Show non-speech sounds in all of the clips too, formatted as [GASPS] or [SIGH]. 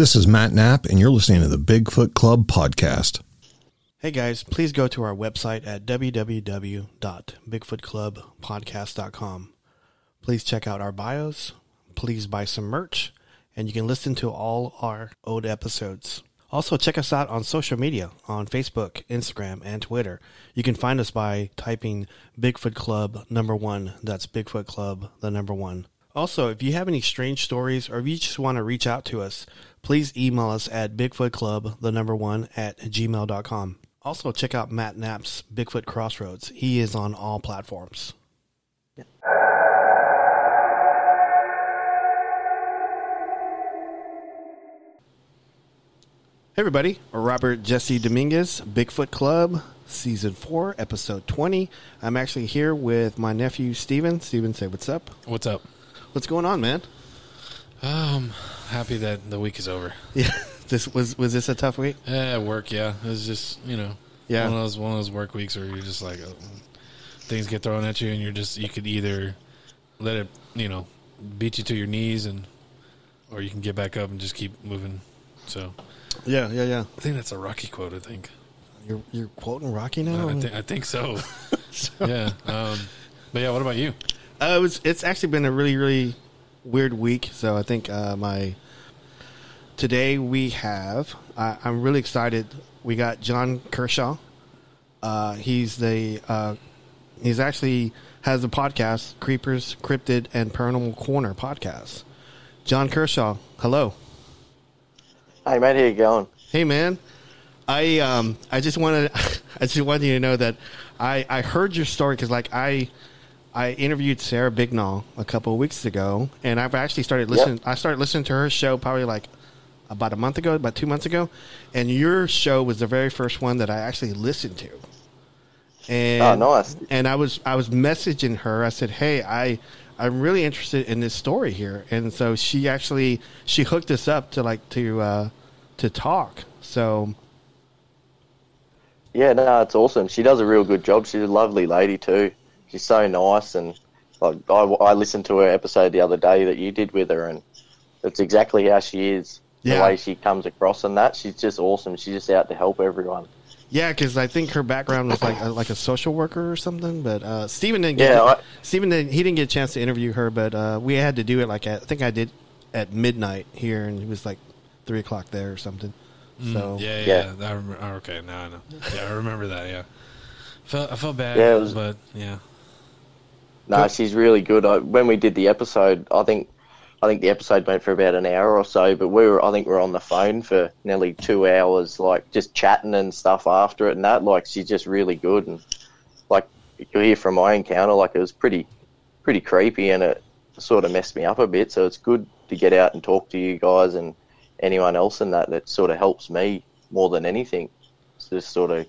This is Matt Knapp, and you're listening to the Bigfoot Club podcast. Hey guys, please go to our website at www.bigfootclubpodcast.com. Please check out our bios. Please buy some merch, and you can listen to all our old episodes. Also, check us out on social media on Facebook, Instagram, and Twitter. You can find us by typing Bigfoot Club number one. That's Bigfoot Club, the number one. Also, if you have any strange stories or if you just want to reach out to us, please email us at bigfootclub, the number one, at gmail.com. Also, check out Matt Knapp's Bigfoot Crossroads. He is on all platforms. Hey everybody, Robert Jesse Dominguez, Bigfoot Club, Season 4, Episode 20. I'm actually here with my nephew, Steven. Steven, say what's up. What's up? What's going on, man? Um, happy that the week is over. [LAUGHS] Yeah, this was was this a tough week? Yeah, at work, yeah. It was just you know, Yeah. one of those one of those work weeks where you're just like uh, things get thrown at you, and you're just you could either let it you know beat you to your knees, and or you can get back up and just keep moving. So Yeah, yeah, yeah. I think that's a Rocky quote. I think. You're you're quoting Rocky now. I, think I think so. [LAUGHS] yeah. Um, but yeah, what about you? Uh, it was, it's actually been a really, really weird week. So I think uh, my today we have. I I'm really excited. We got John Kershaw. Uh, he's the uh, he's actually has a podcast, Creepers, Cryptid, and Paranormal Corner podcast. John Kershaw, hello. Hey mate, how you going? Hey man, I um I just wanted [LAUGHS] I just wanted you to know that I I heard your story because like I I interviewed Sarah Bignall a couple of weeks ago and I've actually started listening. I started listening to her show probably like about a month ago, about two months ago, and your show was the very first one that I actually listened to. And Oh, nice. And I was I was messaging her. I said, "Hey, I I'm really interested in this story here." And so she actually she hooked us up to like to uh to talk. So Yeah, no, it's awesome. She does a real good job. She's a lovely lady too. She's so nice, and like I, I listened to her episode the other day that you did with her, and it's exactly how she is. Yeah. The way she comes across and that, she's just awesome. She's just out to help everyone. yeah, because I think her background was like a, like a social worker or something. But uh, Stephen didn't get Yeah, I- Stephen didn't, he didn't get a chance to interview her, but uh, we had to do it like at, I think I did at midnight here, and it was like three o'clock there or something. So Mm, Yeah, Yeah. yeah. I remember, oh, okay, now I know. Yeah, I remember that. Yeah. Felt I felt bad. Yeah, it was- but yeah. No, she's really good. I, when we did the episode, I think I think the episode went for about an hour or so, but we were I think we were on the phone for nearly two hours, like just chatting and stuff after it and that. Like she's just really good and like you hear from my encounter, like it was pretty pretty creepy and it sort of messed me up a bit. So it's good to get out and talk to you guys and anyone else and that that sort of helps me more than anything. To just sort of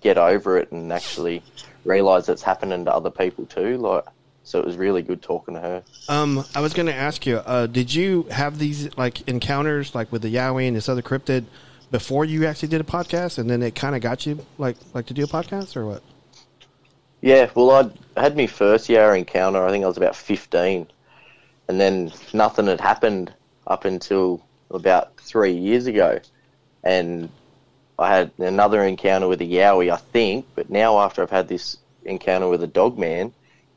get over it and actually realize it's happening to other people too. Like, so it was really good talking to her. Um, I was going to ask you, uh, did you have these like encounters like with the Yowie and this other cryptid before you actually did a podcast, and then it kind of got you like like to do a podcast or what? Yeah, well, I'd had my first year encounter. I think I was about fifteen, and then nothing had happened up until about three years ago, and I had another encounter with a yowie, I think. But now, after I've had this encounter with a dog man,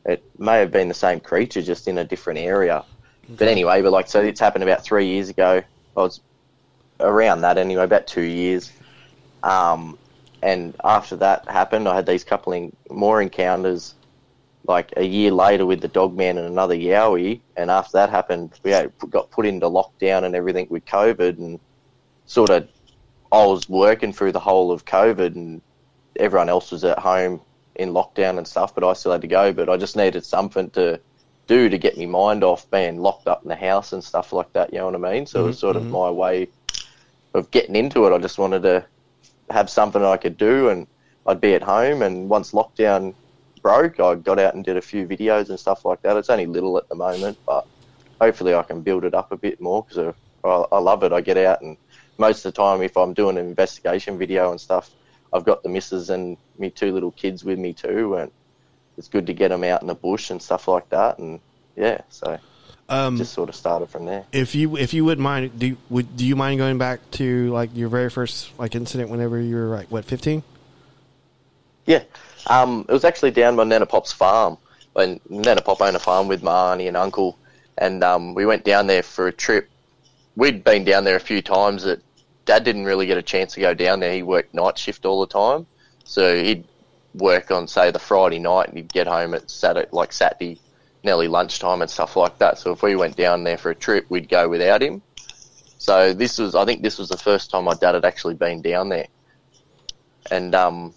it may have been the same creature, just in a different area. But anyway, but like, so it's happened about three years ago. I was around that anyway, about two years. Um, and after that happened, I had these couple in, more encounters, like a year later with the dog man and another yowie. And after that happened, we had, got put into lockdown and everything with COVID, and sort of I was working through the whole of COVID, and everyone else was at home in lockdown and stuff, but I still had to go. But I just needed something to do to get my mind off being locked up in the house and stuff like that. You know what I mean? So it was mm-hmm, sort of mm-hmm. my way of getting into it. I just wanted to have something I could do, and I'd be at home. And once lockdown broke, I got out and did a few videos and stuff like that. It's only little at the moment, but hopefully I can build it up a bit more because I, I love it. I get out, and most of the time, if I'm doing an investigation video and stuff, I've got the missus and me two little kids with me too, and it's good to get them out in the bush and stuff like that. And yeah, so Um, just sort of started from there. if you if you wouldn't mind, do you, would do you mind going back to like your very first like incident whenever you were like what fifteen? Yeah, um, it was actually down by Nana Pop's farm. When Nana Pop owned a farm with my auntie and uncle, and um, we went down there for a trip. We'd been down there a few times. That Dad didn't really get a chance to go down there. He worked night shift all the time, so he'd work on say the Friday night, and he'd get home at Saturday, like Saturday, nearly lunchtime and stuff like that. So if we went down there for a trip, we'd go without him. So this was, I think, this was the first time my dad had actually been down there. And um,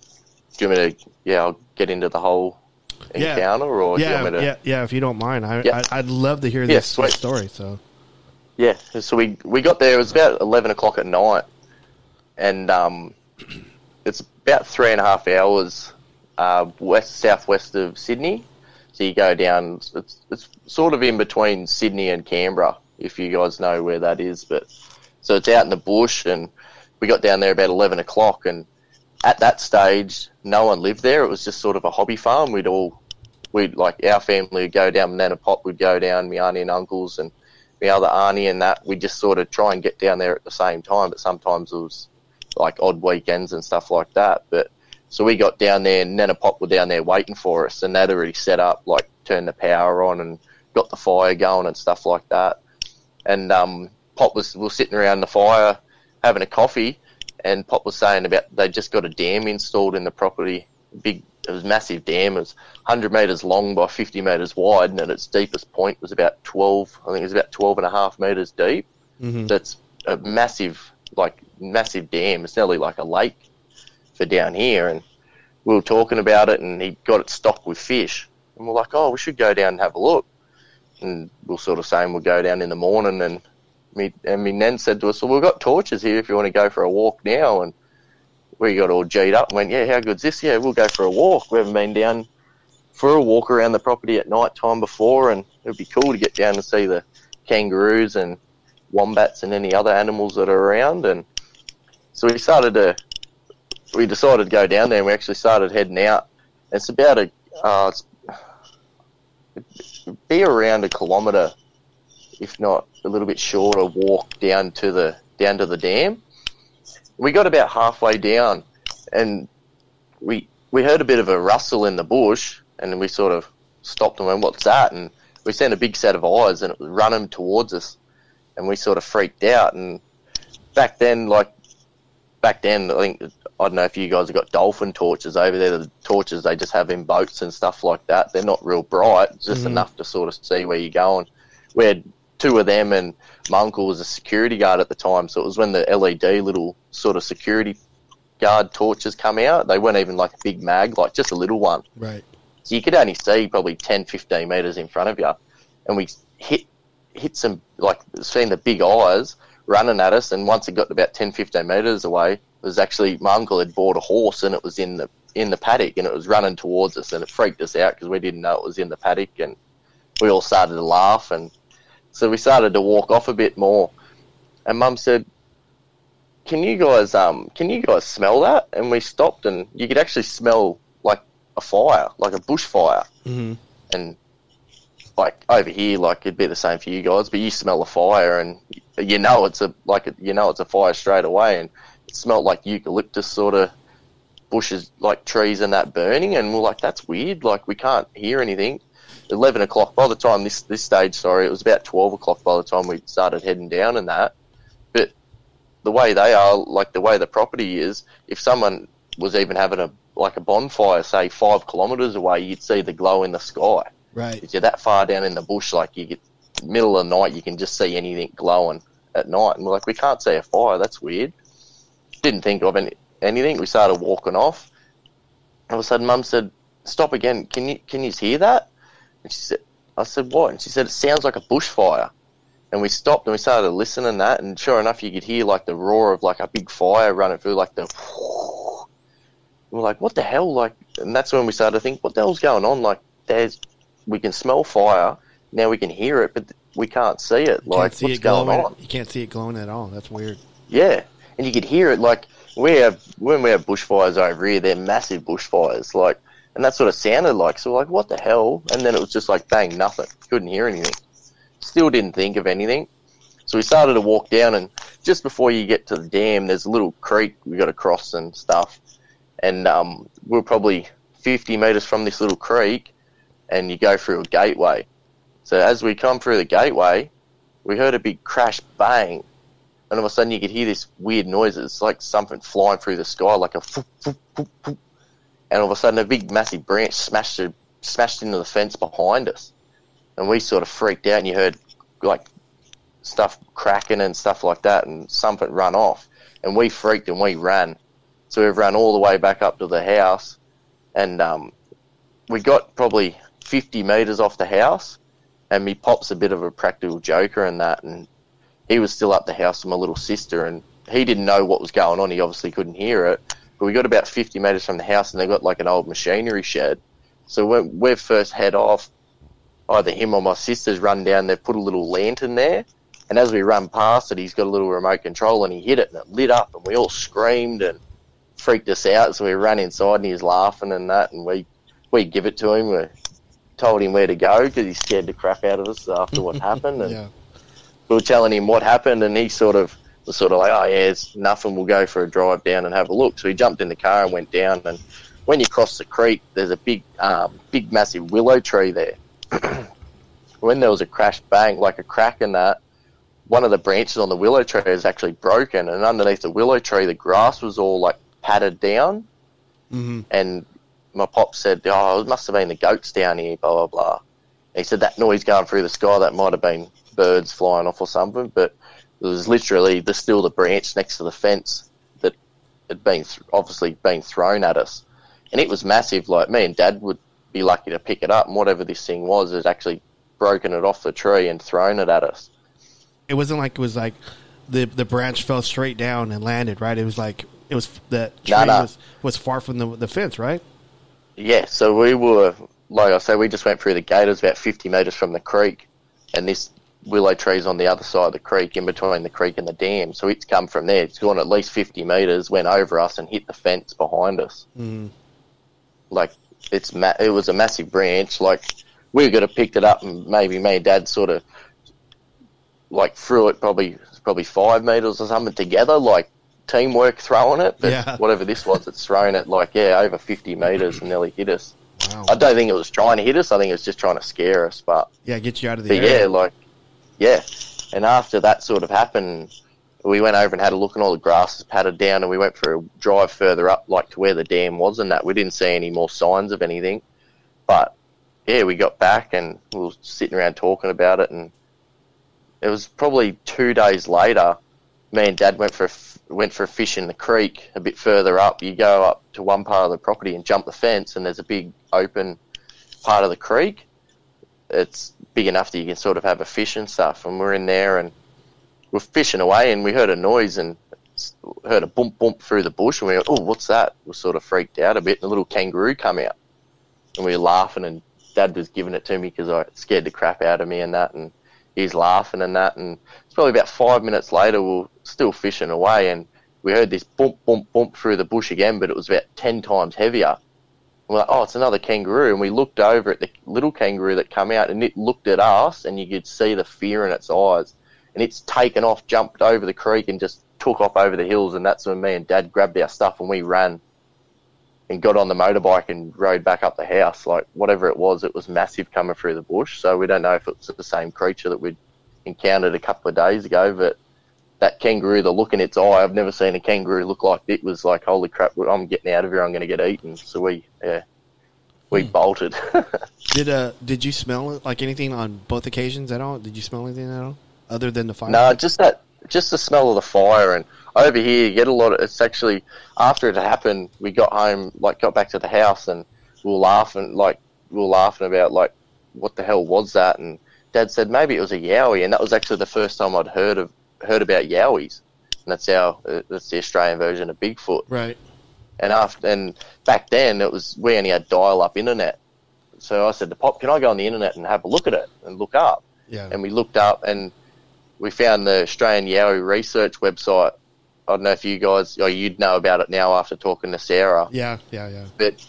do you want me to, yeah, I'll get into the whole Yeah. encounter, or do you Yeah, want me to? yeah, yeah. If you don't mind, I, Yeah. I'd love to hear Yeah, this story. So Yeah, so we we got there. It was about eleven o'clock at night, and um, it's about three and a half hours uh, west southwest of Sydney. So you go down. It's it's sort of in between Sydney and Canberra, if you guys know where that is. But so it's out in the bush, and we got down there about eleven o'clock, and at that stage, no one lived there. It was just sort of a hobby farm. We'd all we'd like our family would go down. Nana Pop would go down. My auntie and uncles and the other auntie and that, we just sort of try and get down there at the same time, but sometimes it was like odd weekends and stuff like that. But so we got down there and Nana Pop were down there waiting for us and they'd already set up, like turned the power on and got the fire going and stuff like that. And um, Pop was, we sitting around the fire having a coffee and Pop was saying about they just got a dam installed in the property. Big, it was a massive dam. It was 100 metres long by 50 metres wide, and at its deepest point was about 12. I think it was about 12 and a half metres deep. Mhm. That's a massive, like massive dam. It's nearly like a lake for down here. And we were talking about it, and he got it stocked with fish. And we're like, oh, we should go down and have a look. And we are sort of saying we'll go down in the morning and me and me nan said to us, "Well, we've got torches here if you want to go for a walk now." And we got all G'd up and went, "Yeah, how good's this? Yeah, we'll go for a walk. We haven't been down for a walk around the property at night time before, and it'd be cool to get down and see the kangaroos and wombats and any other animals that are around." And so we started to, we decided to go down there, and we actually started heading out. It's about a, uh, be around a kilometre if not a little bit shorter, walk down to the down to the dam. We got about halfway down, and we we heard a bit of a rustle in the bush, and we sort of stopped and went, "What's that?" And we seen a big set of eyes, and it was running towards us, and we sort of freaked out. And back then, like back then, I think I don't know if you guys have got dolphin torches over there. The torches they just have in boats and stuff like that. They're not real bright, just Mhm. enough to sort of see where you're going. We had two of them, and my uncle was a security guard at the time, so it was when the LED little sort of security guard torches come out. They weren't even like a big mag, like just a little one. right, So you could only see probably 10, 15 metres in front of you. And we hit hit some, like, seeing the big eyes running at us. And once it got about 10, 15 metres away, it was actually, my uncle had bought a horse and it was in the in the paddock and it was running towards us and it freaked us out because we didn't know it was in the paddock and we all started to laugh and so we started to walk off a bit more. And mum said can you guys um can you guys smell that? And we stopped and you could actually smell like a fire like a bushfire. Hmm and like over here, like it'd be the same for you guys, but you smell a fire and you know it's a like you know it's a fire straight away, and it smelled like eucalyptus sort of bushes, like trees and that burning, and we're like that's weird, like we can't hear anything. Eleven o'clock. By the time this this stage, sorry, it was about twelve o'clock by the time we started heading down and that. But the way they are, like the way the property is, if someone was even having a like a bonfire, say five kilometres away, you'd see the glow in the sky right, if you're that far down in the bush, like you get middle of the night, you can just see anything glowing at night. And we're like, we can't see a fire. That's weird. Didn't think of any, anything. We started walking off. All of a sudden, Mum said, "Stop again. Can you can you hear that?" And she said, "I said what?" And she said, "It sounds like a bushfire." And we stopped and we started listening to that, and sure enough, you could hear like the roar of like a big fire running through, like the. [SIGHS] We're like, what the hell? Like, and that's when we started to think, what the hell's going on? Like, there's we can smell fire. Now we can hear it, but we can't see it. Like, see what's it going glowing. on? You can't see it glowing at all. That's weird. Yeah, and you could hear it. Like we have when we have bushfires over here, they're massive bushfires. Like, and that sort of sounded like. So like, what the hell? And then it was just like bang, nothing. Couldn't hear anything. still didn't think of anything. So we started to walk down, and just before you get to the dam, there's a little creek we got to cross and stuff. And um, we we're probably 50 metres from this little creek, and you go through a gateway. So as we come through the gateway, we heard a big crash bang, and all of a sudden you could hear this weird noise. It's like something flying through the sky, like a. and all of a sudden a big massive branch smashed smashed into the fence behind us, and we sort of freaked out. And you heard like stuff cracking and stuff like that, and something run off, and we freaked and we ran. So we've run all the way back up to the house, and um, we got probably 50 metres off the house, and me pop's a bit of a practical joker and that, and he was still up the house with my little sister, and he didn't know what was going on. He obviously couldn't hear it, but we got about 50 metres from the house, and they've got like an old machinery shed. So when we first head off, either him or my sister's run down. They've put a little lantern there, and as we run past it, he's got a little remote control, and he hit it, and it lit up, and we all screamed and freaked us out. So we ran inside, and he was laughing and that, and we we give it to him. We told him where to go because he scared the crap out of us after what [LAUGHS] happened, and Yeah. we were telling him what happened, and he sort of was sort of like, "Oh yeah, it's nothing. We'll go for a drive down and have a look." So he jumped in the car and went down. And when you cross the creek, there's a big, um, big, massive willow tree there. [CLEARS THROAT] when there was a crash, bang, like a crack in that, one of the branches on the willow tree is actually broken, and underneath the willow tree, the grass was all like patted down. hmm And my pop said, "Oh, it must have been the goats down here." Blah blah blah. He said that noise going through the sky that might have been birds flying off or something, but it was literally the still the branch next to the fence that had been th- obviously been thrown at us, and it was massive. Like me and Dad would be lucky to pick it up, and whatever this thing was, had actually broken it off the tree and thrown it at us. It wasn't like it was like the the branch fell straight down and landed. Right. It was like it was that tree Nah, nah. was was far from the the fence. Right. Yeah, so we were, like I say, we just went through the gate. It was about 50 metres from the creek, and this willow tree's on the other side of the creek, in between the creek and the dam. So it's come from there. It's gone at least 50 metres, went over us, and hit the fence behind us. Mm. Like, it's ma- it was a massive branch. Like, we could have picked it up, and maybe me and Dad sort of, like, threw it probably probably five metres or something together, like, teamwork throwing it. But Yeah. whatever this was, it's thrown it, like, yeah, over 50 metres and nearly hit us. Wow. I don't think it was trying to hit us. I think it was just trying to scare us. But, Yeah. Get you out of the but area. yeah, like, yeah. And after that sort of happened, we went over and had a look, and all the grass was patted down, and we went for a drive further up, like to where the dam was, and that we didn't see any more signs of anything. But yeah, we got back and we were sitting around talking about it, and it was probably two days later. Me and Dad went for a went for a fish in the creek a bit further up. You go up to one part of the property and jump the fence, and there's a big open part of the creek. It's big enough that you can sort of have a fish and stuff. And we're in there and we're fishing away, and we heard a noise and heard a bump bump through the bush, and we went, "Oh, what's that?" We sort of freaked out a bit, and a little kangaroo come out, and we were laughing, and Dad was giving it to me because I scared the crap out of me and that, and he's laughing and that, and it's probably about five minutes later, we we're still fishing away, and we heard this bump bump bump through the bush again, but it was about ten times heavier. We're like, oh, it's another kangaroo, and we looked over at the little kangaroo that come out, and it looked at us, and you could see the fear in its eyes, and it's taken off, jumped over the creek, and just took off over the hills, and that's when me and Dad grabbed our stuff and we ran, and got on the motorbike and rode back up the house. Like whatever it was, it was massive coming through the bush. So we don't know if it's the same creature that we'd encountered a couple of days ago, but that kangaroo, the look in its eye, I've never seen a kangaroo look like it was like, holy crap, I'm getting out of here, I'm going to get eaten. So we, yeah, we bolted. [LAUGHS] Did uh did you smell like anything on both occasions at all? Did you smell anything at all other than the fire? no, just that, just the smell of the fire. And over here, you get a lot of, it's actually, after it happened, we got home, like got back to the house and we were laughing, like, we were laughing about, like, what the hell was that? And Dad said maybe it was a yowie. And that was actually the first time I'd heard of, heard about yowies. And that's our, uh, that's the Australian version of Bigfoot. Right. And after and back then it was we only had dial up internet. So I said to Pop, can I go on the internet and have a look at it and look up? Yeah. And we looked up and we found the Australian Yowie research website. I don't know if you guys or you'd know about it now after talking to Sarah. yeah. Yeah. Yeah. But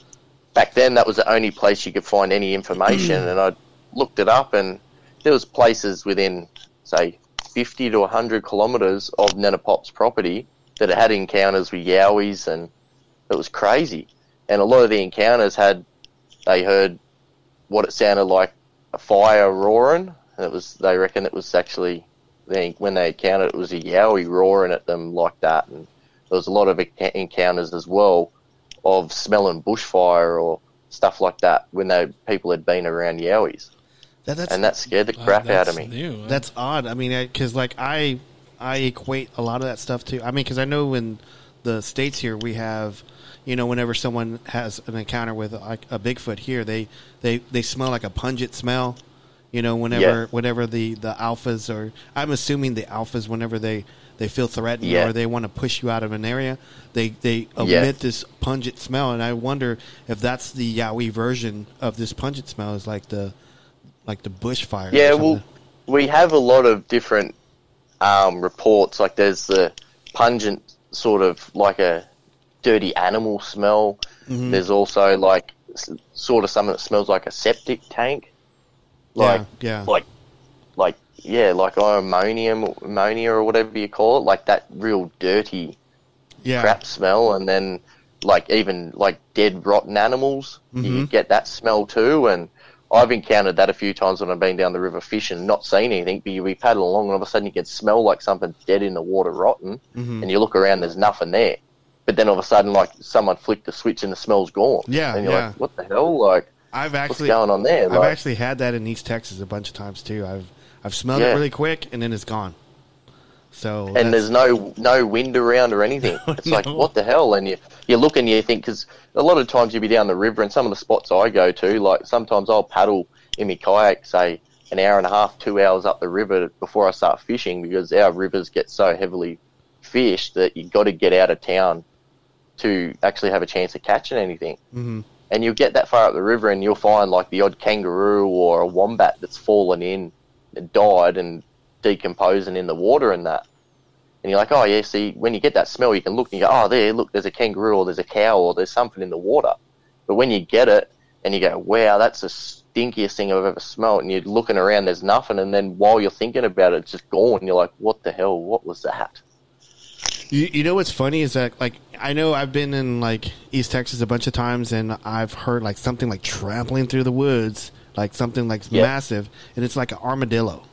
back then that was the only place you could find any information [CLEARS THROAT] and I looked it up and there was places within say 50 to 100 kilometers of Nana Pop's property that had encounters with yowies and it was crazy. And a lot of the encounters had they heard what it sounded like a fire roaring. And it was they reckon it was actually when they encountered it was a yowie roaring at them like that. And there was a lot of encounters as well of smelling bushfire or stuff like that when they people had been around yowies, That, that's and that scared the Uh, crap out of me. New, huh? That's odd. I mean, because like I, I equate a lot of that stuff to. I mean, because I know in the states here we have, you know, whenever someone has an encounter with like a Bigfoot here, they they they smell like a pungent smell. You know, whenever Yeah. whenever the the alphas or I'm assuming the alphas whenever they they feel threatened Yeah. or they want to push you out of an area, they they emit Yeah. this pungent smell, and I wonder if that's the Yowie version of this pungent smell is like the like the bushfire. Yeah, well, we have a lot of different um, reports. Like there's the pungent sort of like a dirty animal smell. Mm-hmm. There's also like sort of something that smells like a septic tank. Like yeah, yeah. like like yeah, like ammonium ammonia or whatever you call it, like that real dirty yeah. crap smell, and then like even like dead rotten animals, you get that smell too. And I've encountered that a few times when I've been down the river fishing, not seen anything, but you be paddling along, and all of a sudden you can smell like something dead in the water, rotten, mm-hmm. and you look around, there's nothing there. But then all of a sudden, like someone flicked the switch and the smell's gone. Yeah, and you're yeah. like, what the hell? Like, I've what's actually going on there? I've Like, actually had that in East Texas a bunch of times too. I've I've smelled Yeah. it really quick and then it's gone. So and that's- there's no no wind around or anything. [LAUGHS] It's like what the hell? And you you look and you think because a lot of times you'll be down the river and some of the spots I go to, like sometimes I'll paddle in my kayak, say an hour and a half, two hours up the river before I start fishing because our rivers get so heavily fished that you've got to get out of town to actually have a chance of catching anything. Mhm. And you'll get that far up the river and you'll find like the odd kangaroo or a wombat that's fallen in and died and decomposing in the water and that. And you're like, oh yeah, see, when you get that smell, you can look and you go, oh there, look, there's a kangaroo or there's a cow or there's something in the water. But when you get it and you go, wow, that's the stinkiest thing I've ever smelled, and you're looking around, there's nothing, and then while you're thinking about it, it's just gone. You're like, what the hell? What was that? You, you know what's funny is that like I know I've been in like East Texas a bunch of times and I've heard like something like trampling through the woods, like something like Yeah. massive, and it's like an armadillo.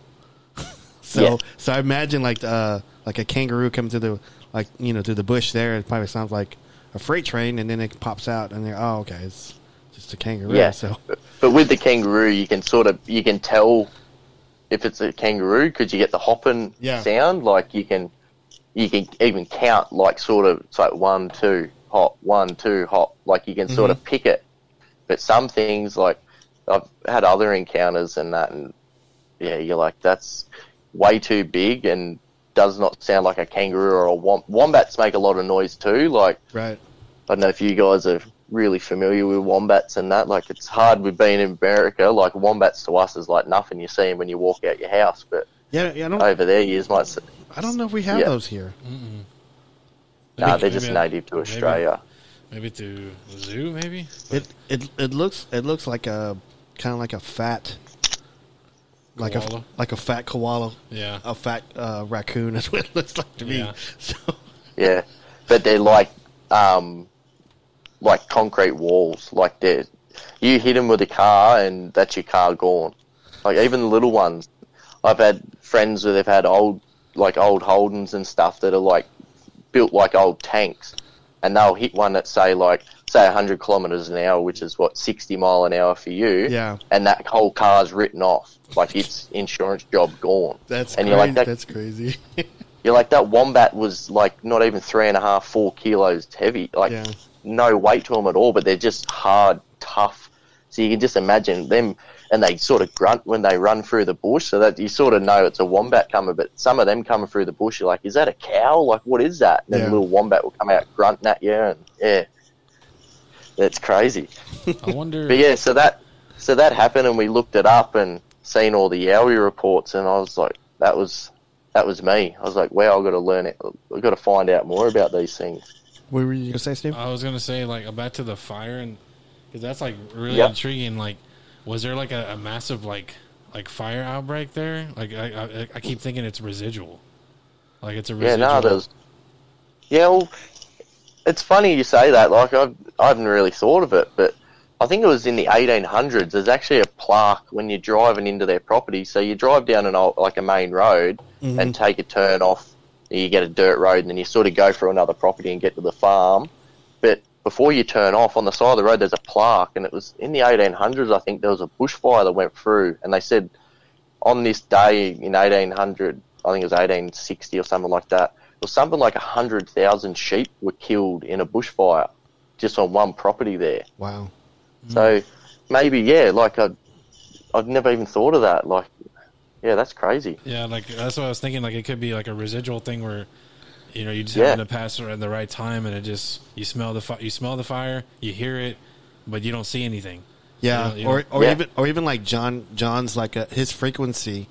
So Yeah. so I imagine like uh like a kangaroo coming through the like you know through the bush there. It probably sounds like a freight train, and then it pops out, and they're oh okay, it's just a kangaroo. Yeah. So But with the kangaroo, you can sort of you can tell if it's a kangaroo because you get the hopping Yeah. sound. Like you can you can even count like sort of it's like one two hop one two hop. Like you can sort of pick it. But some things like I've had other encounters and that, and yeah, you're like that's way too big and does not sound like a kangaroo or a wom- wombats make a lot of noise too. Like right. I don't know if you guys are really familiar with wombats and that. Like, it's hard with being in America. Like, wombats to us is like nothing. You see them when you walk out your house, but Yeah, yeah. I don't. over there, you might. I don't know if we have Yeah. those here. Nah, they're just maybe- native to Australia. Maybe to the zoo, maybe. It it it looks it looks like a kind of like a fat, like a like a fat koala, Yeah. a fat uh, raccoon. [LAUGHS] That's what it looks like to me. Yeah. So Yeah, but they're like, um, like concrete walls. Like they're, you hit them with a car and that's your car gone. Like even the little ones. I've had friends where they've had old, like old Holdens and stuff that are like built like old tanks, and they'll hit one that say like say 100 kilometers an hour, which is what 60 mile an hour for you. Yeah. And that whole car's written off, like its insurance job gone. that's and crazy. you're like that. that's crazy. [LAUGHS] You're like that wombat was like not even three and a half, four kilos heavy. Like Yeah. no weight to them at all, but they're just hard, tough. So you can just imagine them, and they sort of grunt when they run through the bush, so that you sort of know it's a wombat coming. But some of them coming through the bush, you're like, is that a cow? Like, what is that? And then Yeah. the little wombat will come out grunting at you, and yeah, that's crazy. I wonder. But yeah, so that so that happened, and we looked it up and seen all the Yowie reports, and I was like, that was that was me. I was like, wow, I've got to learn it. I've got to find out more about these things. what were you gonna say, Steve? I was gonna say like back to the fire and because that's like really Yep. intriguing. Like, was there like a, a massive like like fire outbreak there. Like I, I, I keep thinking it's residual. Like it's a Yeah, residual. no, there's. Yeah, well, it's funny you say that. Like I've, I haven't really thought of it, but I think it was in the 1800s. There's actually a plaque when you're driving into their property. So you drive down an old, like a main road mm-hmm. and take a turn off. You get a dirt road, and then you sort of go through another property and get to the farm. But before you turn off on the side of the road, there's a plaque, and it was in the 1800s. I think there was a bushfire that went through, and they said on this day in 1800, I think it was 1860 or something like that, it was something like 100,000 sheep were killed in a bushfire just on one property there. Wow. So maybe, yeah, like I'd, I'd never even thought of that. Like, yeah, that's crazy. Yeah, like that's what I was thinking. Like it could be like a residual thing where, you know, you just Yeah. happen to pass it at the right time, and it just you smell the fi- you smell the fire, you hear it, but you don't see anything. Yeah, You know- you or or Yeah. even or even like John John's like a, his frequency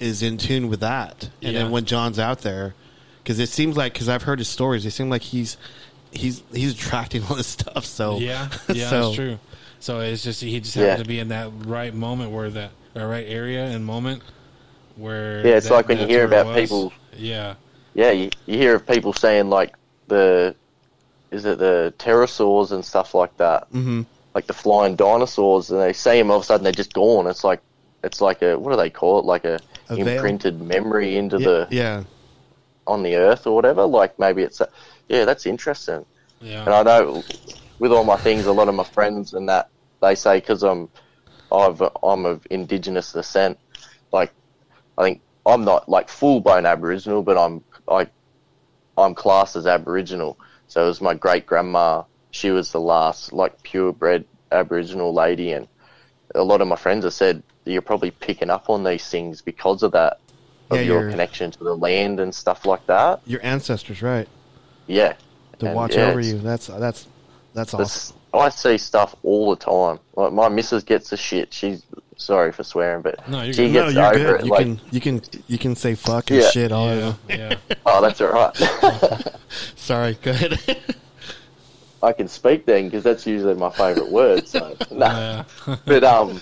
is in tune with that, and Yeah. then when John's out there, because it seems like because I've heard his stories, it seems like he's he's he's attracting all this stuff. So Yeah, yeah, [LAUGHS] so, that's true. So it's just he just Yeah. happened to be in that right moment where that or right area and moment where Yeah, it's that- like when you hear about people- Yeah, Yeah, you, you hear of people saying like the, is it the pterosaurs and stuff like that? hmm like the flying dinosaurs, and they see them all of a sudden they're just gone. It's like it's like a what do they call it? Like a, A veil? imprinted memory into yeah, the yeah, on the earth or whatever. Like maybe it's a, yeah, that's interesting. yeah, And I know with all my things, a lot of my friends and that they say because I'm I've I'm of indigenous descent. Like I think I'm not like full blown Aboriginal, but I'm I I'm classed as Aboriginal. So it was my great grandma. She was the last like purebred Aboriginal lady, and a lot of my friends have said you're probably picking up on these things because of that, of Yeah, your you're- connection to the land and stuff like that. your ancestors, right? Yeah, To And, watch yeah, over you. That's that's that's awesome. I see stuff all the time. Like my missus gets the shit. She's sorry for swearing, but No, you're she good. No, gets you're over good. it. You like, can you can you can say fuck and Yeah. shit all yeah, yeah. [LAUGHS] oh, that's all right. [LAUGHS] [LAUGHS] Sorry, go ahead. I can speak then because that's usually my favourite word. So, nah. Yeah. but um,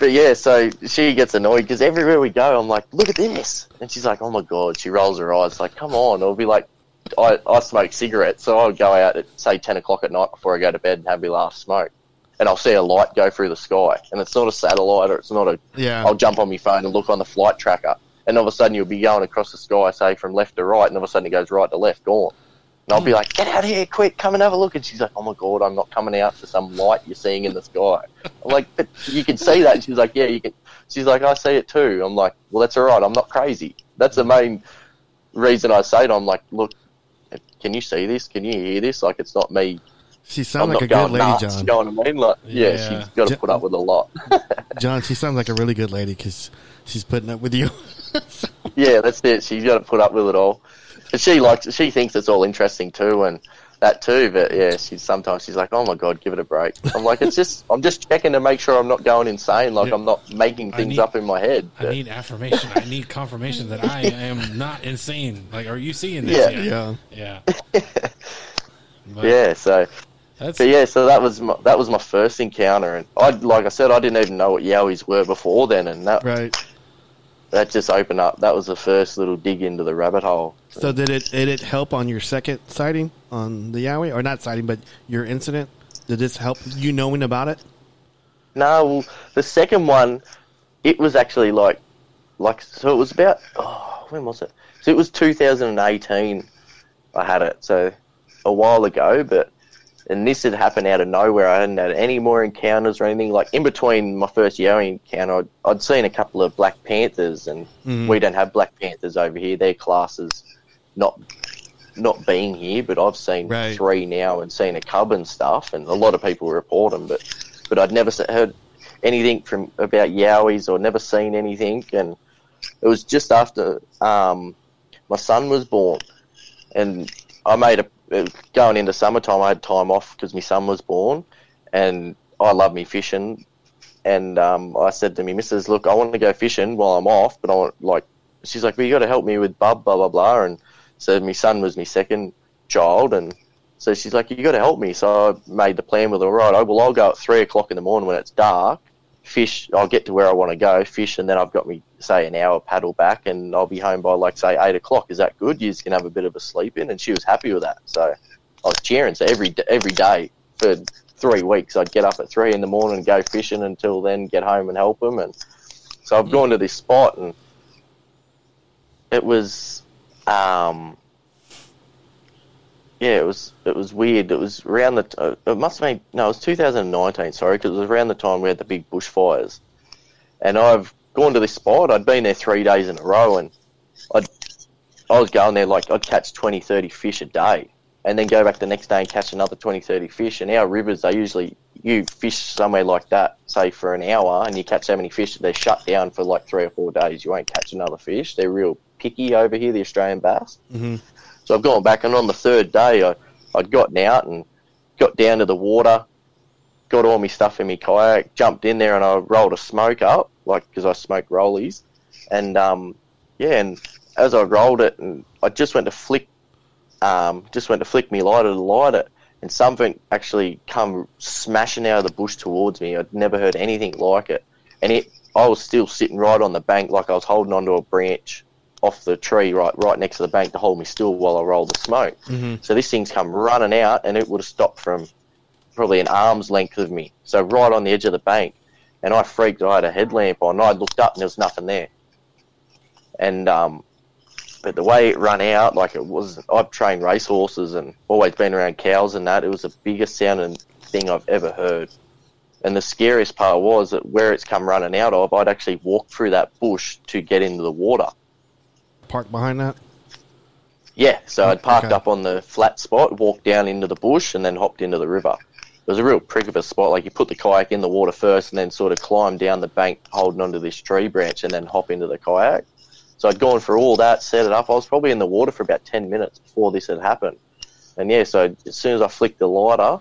but yeah. So she gets annoyed because everywhere we go, I'm like, look at this, and she's like, oh my god. She rolls her eyes like, come on. It'll be like, I I smoke cigarettes, so I'll go out at say ten o'clock at night before I go to bed and have my last smoke. And I'll see a light go through the sky, and it's not a satellite or it's not a yeah, I'll jump on my phone and look on the flight tracker, and all of a sudden you'll be going across the sky, say from left to right, and all of a sudden it goes right to left, gone. And I'll be like, "Get out of here, quick! Come and have a look." And she's like, "Oh my god, I'm not coming out for some light you're seeing in the sky." I'm like, "But you can see that." And she's like, "Yeah, you can." She's like, "I see it too." I'm like, "Well, that's all right. I'm not crazy." That's the main reason I say it. I'm like, "Look, can you see this? Can you hear this? Like, it's not me. she I'm sounds like a good lady, nuts." John. You know what I mean? Like, yeah, Yeah. she's got to put up with a lot. [LAUGHS] John, she sounds like a really good lady because she's putting up with you. [LAUGHS] Yeah, that's it. She's got to put up with it all. But she likes, she thinks it's all interesting too, and that too. But yeah, she's sometimes she's like, "Oh my god, give it a break." I'm like, "It's just, I'm just checking to make sure I'm not going insane. Like Yeah. I'm not making things need- up in my head." I need affirmation. I need confirmation that I [LAUGHS] am not insane. Like, are you seeing this? Yeah. yet? yeah, yeah. [LAUGHS] But yeah, so that's but yeah, so that was my, that was my first encounter, and I like I said, I didn't even know what yowies were before then, and that right. That just opened up. That was the first little dig into the rabbit hole. So did it did it help on your second sighting on the Yowie or not sighting, but your incident? Did this help you knowing about it? No, well, the second one, it was actually like, like so it was about oh, when was it? So it was 2018. I had it so a while ago, but and this had happened out of nowhere. I hadn't had any more encounters or anything. Like in between my first Yowie encounter, I'd, I'd seen a couple of black panthers, and Mhm. we don't have black panthers over here. Their classes not not being here, but I've seen Right. three now and seen a cub and stuff, and a lot of people report them, but but I'd never heard anything from about yowies or never seen anything, and it was just after um, my son was born, and I made a going into summertime. I had time off because my son was born, and I love me fishing, and um, I said to me missus, "Look, I want to go fishing while I'm off, but I want like." She's like, "Well, you got to help me with bub, blah blah blah," and so my son was my second child, and so she's like, "You got to help me." So I made the plan with her. Right, I well, I'll go at three o'clock in the morning when it's dark, fish. I'll get to where I want to go, fish, and then I've got me say an hour paddle back, and I'll be home by like say eight o'clock. Is that good? You can have a bit of a sleep in, and she was happy with that. So I was cheering. So every every day for three weeks, I'd get up at three in the morning and go fishing until then, get home and help them. And so I've gone to this spot, and it was, um, yeah, it was it was weird. It was around the uh, it must have been no, it was 2019. Sorry, because it was around the time we had the big bushfires, and I've gone to this spot. I'd been there three days in a row, and I'd I was going there like I'd catch 20, 30 fish a day, and then go back the next day and catch another 20, 30 fish. And our rivers, they usually you fish somewhere like that, say for an hour, and you catch so many fish that they're shut down for like three or four days. You won't catch another fish. They're real picky over here, the Australian bass. Mm-hmm. So I've gone back, and on the third day, I, I'd gotten out and got down to the water, got all my stuff in my kayak, jumped in there, and I rolled a smoke up, like because I smoke rollies, and um, yeah, and as I rolled it, and I just went to flick, um, just went to flick me lighter to light it, and something actually come smashing out of the bush towards me. I'd never heard anything like it, and it, I was still sitting right on the bank, like I was holding onto a branch off the tree right right next to the bank to hold me still while I roll the smoke. Mm-hmm. So this thing's come running out, and it would have stopped from probably an arm's length of me. So right on the edge of the bank, and I freaked. I had a headlamp on. I looked up, and there was nothing there. And um, but the way it ran out, like it was, I've trained racehorses and always been around cows and that. It was the biggest sounding thing I've ever heard. And the scariest part was that where it's come running out of, I'd actually walked through that bush to get into the water. Park behind that. Yeah, so I'd oh, parked Okay. up on the flat spot, walked down into the bush, and then hopped into the river. It was a real prick of a spot. Like you put the kayak in the water first, and then sort of climb down the bank, holding onto this tree branch, and then hop into the kayak. So I'd gone for all that, set it up. I was probably in the water for about ten minutes before this had happened. And yeah, so as soon as I flicked the lighter,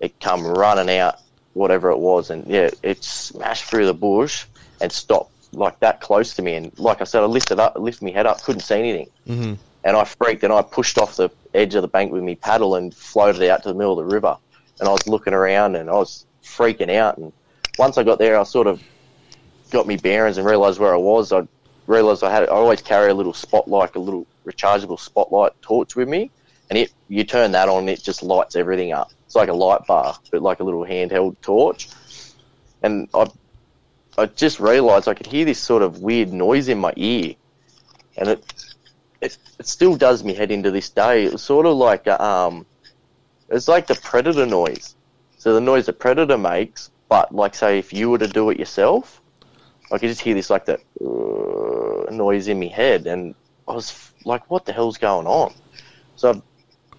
it come running out, whatever it was, and yeah, it smashed through the bush and stopped like that close to me. And like I said, I lifted up, lifted my head up, couldn't see anything Mm-hmm. and I freaked and I pushed off the edge of the bank with me paddle and floated out to the middle of the river. And I was looking around and I was freaking out. And once I got there, I sort of got me bearings and realised where I was. I realised I had I always carry a little spotlight, a little rechargeable spotlight torch with me, and it you turn that on, it just lights everything up. It's like a light bar, but like a little handheld torch. And I I just realised I could hear this sort of weird noise in my ear, and it it, it still does me head into this day. It was sort of like a, um, it's like the predator noise. So the noise the predator makes, but like say if you were to do it yourself, I could just hear this like that uh, noise in my head, and I was f- like, "What the hell's going on?" So I-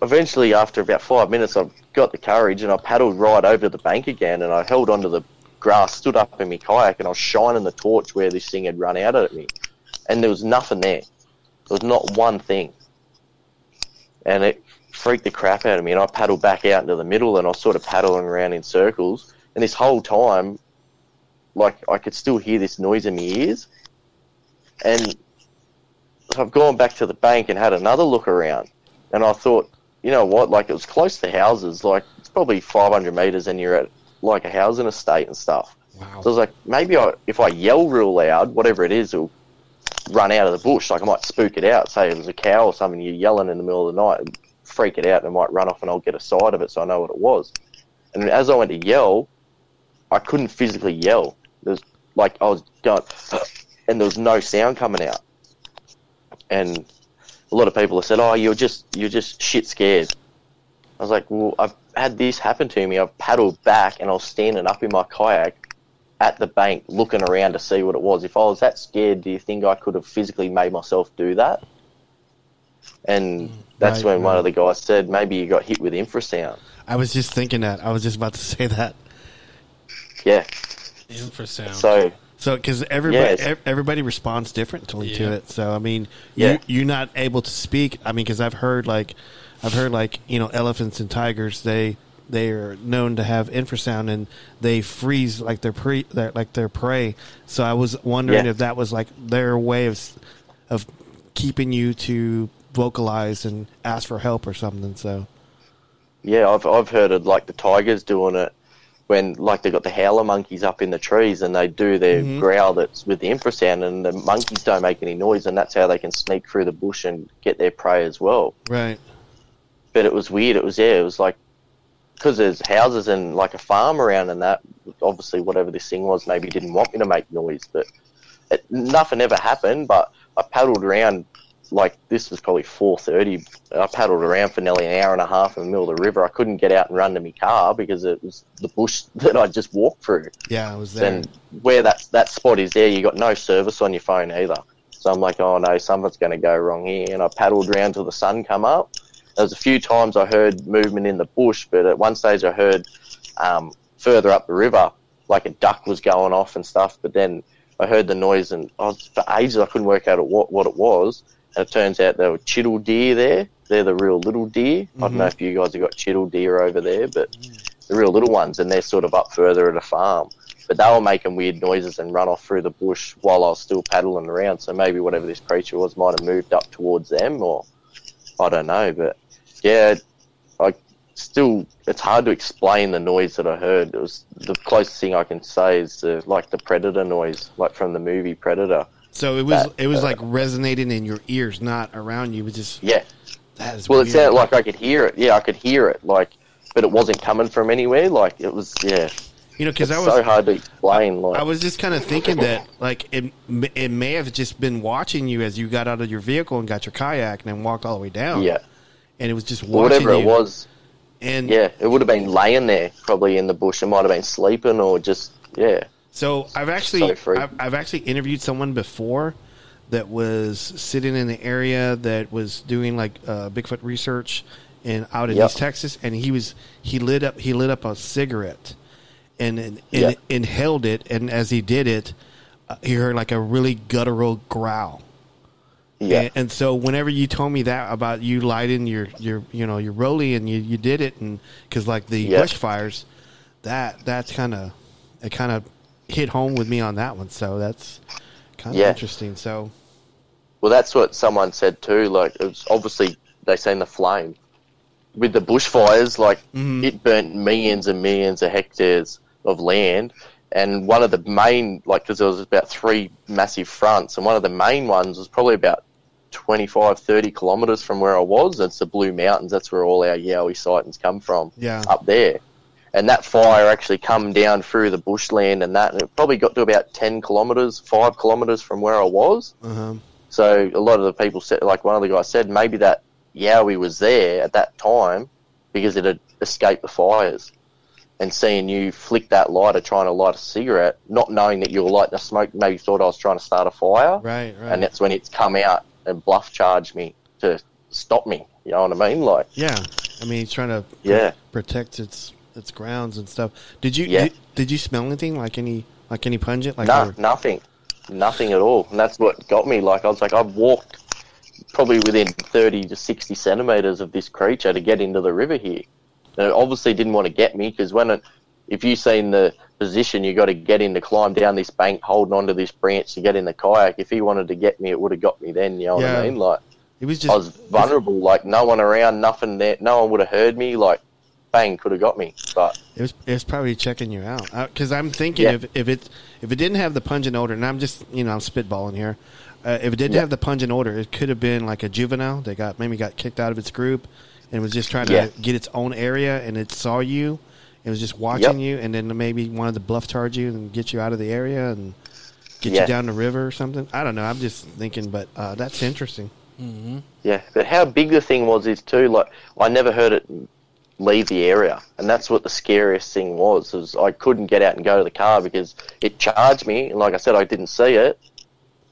eventually, after about five minutes, I got the courage and I paddled right over to the bank again, and I held onto the grass, stood up in my kayak, and I was shining the torch where this thing had run out at me, and there was nothing there. There was not one thing. And it freaked the crap out of me. And I paddled back out into the middle and I was sort of paddling around in circles. And this whole time, like, I could still hear this noise in my ears. And I've gone back to the bank and had another look around. And I thought, you know what? Like, it was close to houses. Like, it's probably 500 metres and you're at, like, a housing estate and stuff. Wow. So I was like, maybe I, if I yell real loud, whatever it is, it'll run out of the bush. Like I might spook it out. Say it was a cow or something, you're yelling in the middle of the night, and freak it out, and it might run off, and I'll get a side of it so I know what it was. And as I went to yell, I couldn't physically yell. There's like I was going, [CLEARS THROAT] and there was no sound coming out. And a lot of people have said, "Oh, you're just you're just shit scared." I was like, "Well, I've had this happen to me. I've paddled back, and I was standing up in my kayak at the bank looking around to see what it was. If I was that scared, do you think I could have physically made myself do that? And that's Right, when one of the guys said, maybe you got hit with infrasound. I was just thinking that. I was just about to say that. Yeah. Infrasound. So, So, because everybody Yes. ev- everybody responds differently to it. So, I mean, Yeah. you you're not able to speak. I mean, because I've heard like, I've heard like you know elephants and tigers. They they are known to have infrasound and they freeze like their pre their, like their prey. So I was wondering Yeah. if that was like their way of of keeping you to vocalize and ask for help or something. So yeah, I've, I've heard of like the tigers doing it when like they got the howler monkeys up in the trees and they do their Mhm. growl that's with the infrasound and the monkeys don't make any noise and that's how they can sneak through the bush and get their prey as well. Right. But it was weird. It was yeah. It was like because there's houses and like a farm around and that. Obviously, whatever this thing was, maybe didn't want me to make noise, but it, nothing ever happened. But I paddled around like this was probably four thirty. I paddled around for nearly an hour and a half in the middle of the river. I couldn't get out and run to my car because it was the bush [LAUGHS] that I just walked through. Yeah, I was there. And where that that spot is there, you got no service on your phone either. So I'm like, oh no, something's going to go wrong here. And I paddled around till the sun come up. There was a few times I heard movement in the bush, but at one stage I heard um, further up the river, like a duck was going off and stuff. But then I heard the noise, and I was, for ages I couldn't work out what what it was. And it turns out there were chital deer there. They're the real little deer. I don't know if you guys have got chital deer over there, but the real little ones, and they're sort of up further at a farm. But they were making weird noises and run off through the bush while I was still paddling around. So maybe whatever this creature was might have moved up towards them, or I don't know. But yeah, I still it's hard to explain the noise that I heard. It was the closest thing I can say is the, like the predator noise, like from the movie Predator. so it was that, it was uh, like resonating in your ears, not around you. It was just Yeah, that is well, weird. it sounded like I could hear it. Yeah, I could hear it. Like, but it wasn't coming from anywhere. Like it was. Yeah, you know, because I was so hard to explain. Like, I was just kind of thinking that like it it may have just been watching you as you got out of your vehicle and got your kayak and then walked all the way down. yeah, and it was just whatever you. it was. And Yeah, it would have been laying there probably in the bush. It might have been sleeping or just yeah. So I've actually So. I've, I've actually interviewed someone before that was sitting in the area that was doing like uh, Bigfoot research in out in Yep. East Texas, and he was he lit up he lit up a cigarette and and, and inhaled it, and as he did it, uh, he heard like a really guttural growl. Yeah, And, and so whenever you told me that about you lighting your your you know your rolly and you, you did it and because like the bushfires, that that's kind of it kind of hit home with me on that one. So that's kind of Yeah. interesting. So well, that's what someone said too. Like, it was obviously they seen the flame with the bushfires. Like, Mhm. it burnt millions and millions of hectares of land. And one of the main, like, because there was about three massive fronts, and one of the main ones was probably about 25, 30 kilometres from where I was. It's the Blue Mountains. That's where all our Yowie sightings come from. Yeah. Up there. And that fire actually come down through the bushland and that, and it probably got to about 10 kilometres, 5 kilometres from where I was. uh So a lot of the people said, like one of the guys said, maybe that Yowie was there at that time because it had escaped the fires. And seeing you flick that lighter trying to light a cigarette, not knowing that you were lighting a smoke, maybe thought I was trying to start a fire. right, right, And that's when it's come out and bluff charge me to stop me. You know what I mean? Like, yeah. I mean, he's trying to Yeah. protect its its grounds and stuff. Did you Yeah. did, did you smell anything like any like any pungent like no, or- nothing. Nothing at all. And that's what got me. Like, I was like, I've walked probably within 30 to 60 centimetres of this creature to get into the river here. And it obviously didn't want to get me because when it, if you've seen the position, you got to get in to climb down this bank, holding onto this branch to get in the kayak. If he wanted to get me, it would have got me then. You know what I mean? Like, It was just I was vulnerable. Like, no one around, nothing there. No one would have heard me. Like, bang, could have got me. But It was, it was probably checking you out because I'm thinking Yeah. if if it if it didn't have the pungent odor, and I'm just you know I'm spitballing here, uh, if it didn't Yeah. have the pungent odor, it could have been like a juvenile that got maybe got kicked out of its group and was just trying to get its own area, and it saw you, it was just watching Yep. you, and then maybe wanted to bluff charge you and get you out of the area and get you down the river or something. I don't know. I'm just thinking, but uh, that's interesting. Yeah, but how big the thing was is too. Like I never heard it leave the area, and that's what the scariest thing was. Was I couldn't get out and go to the car because it charged me, and like I said, I didn't see it.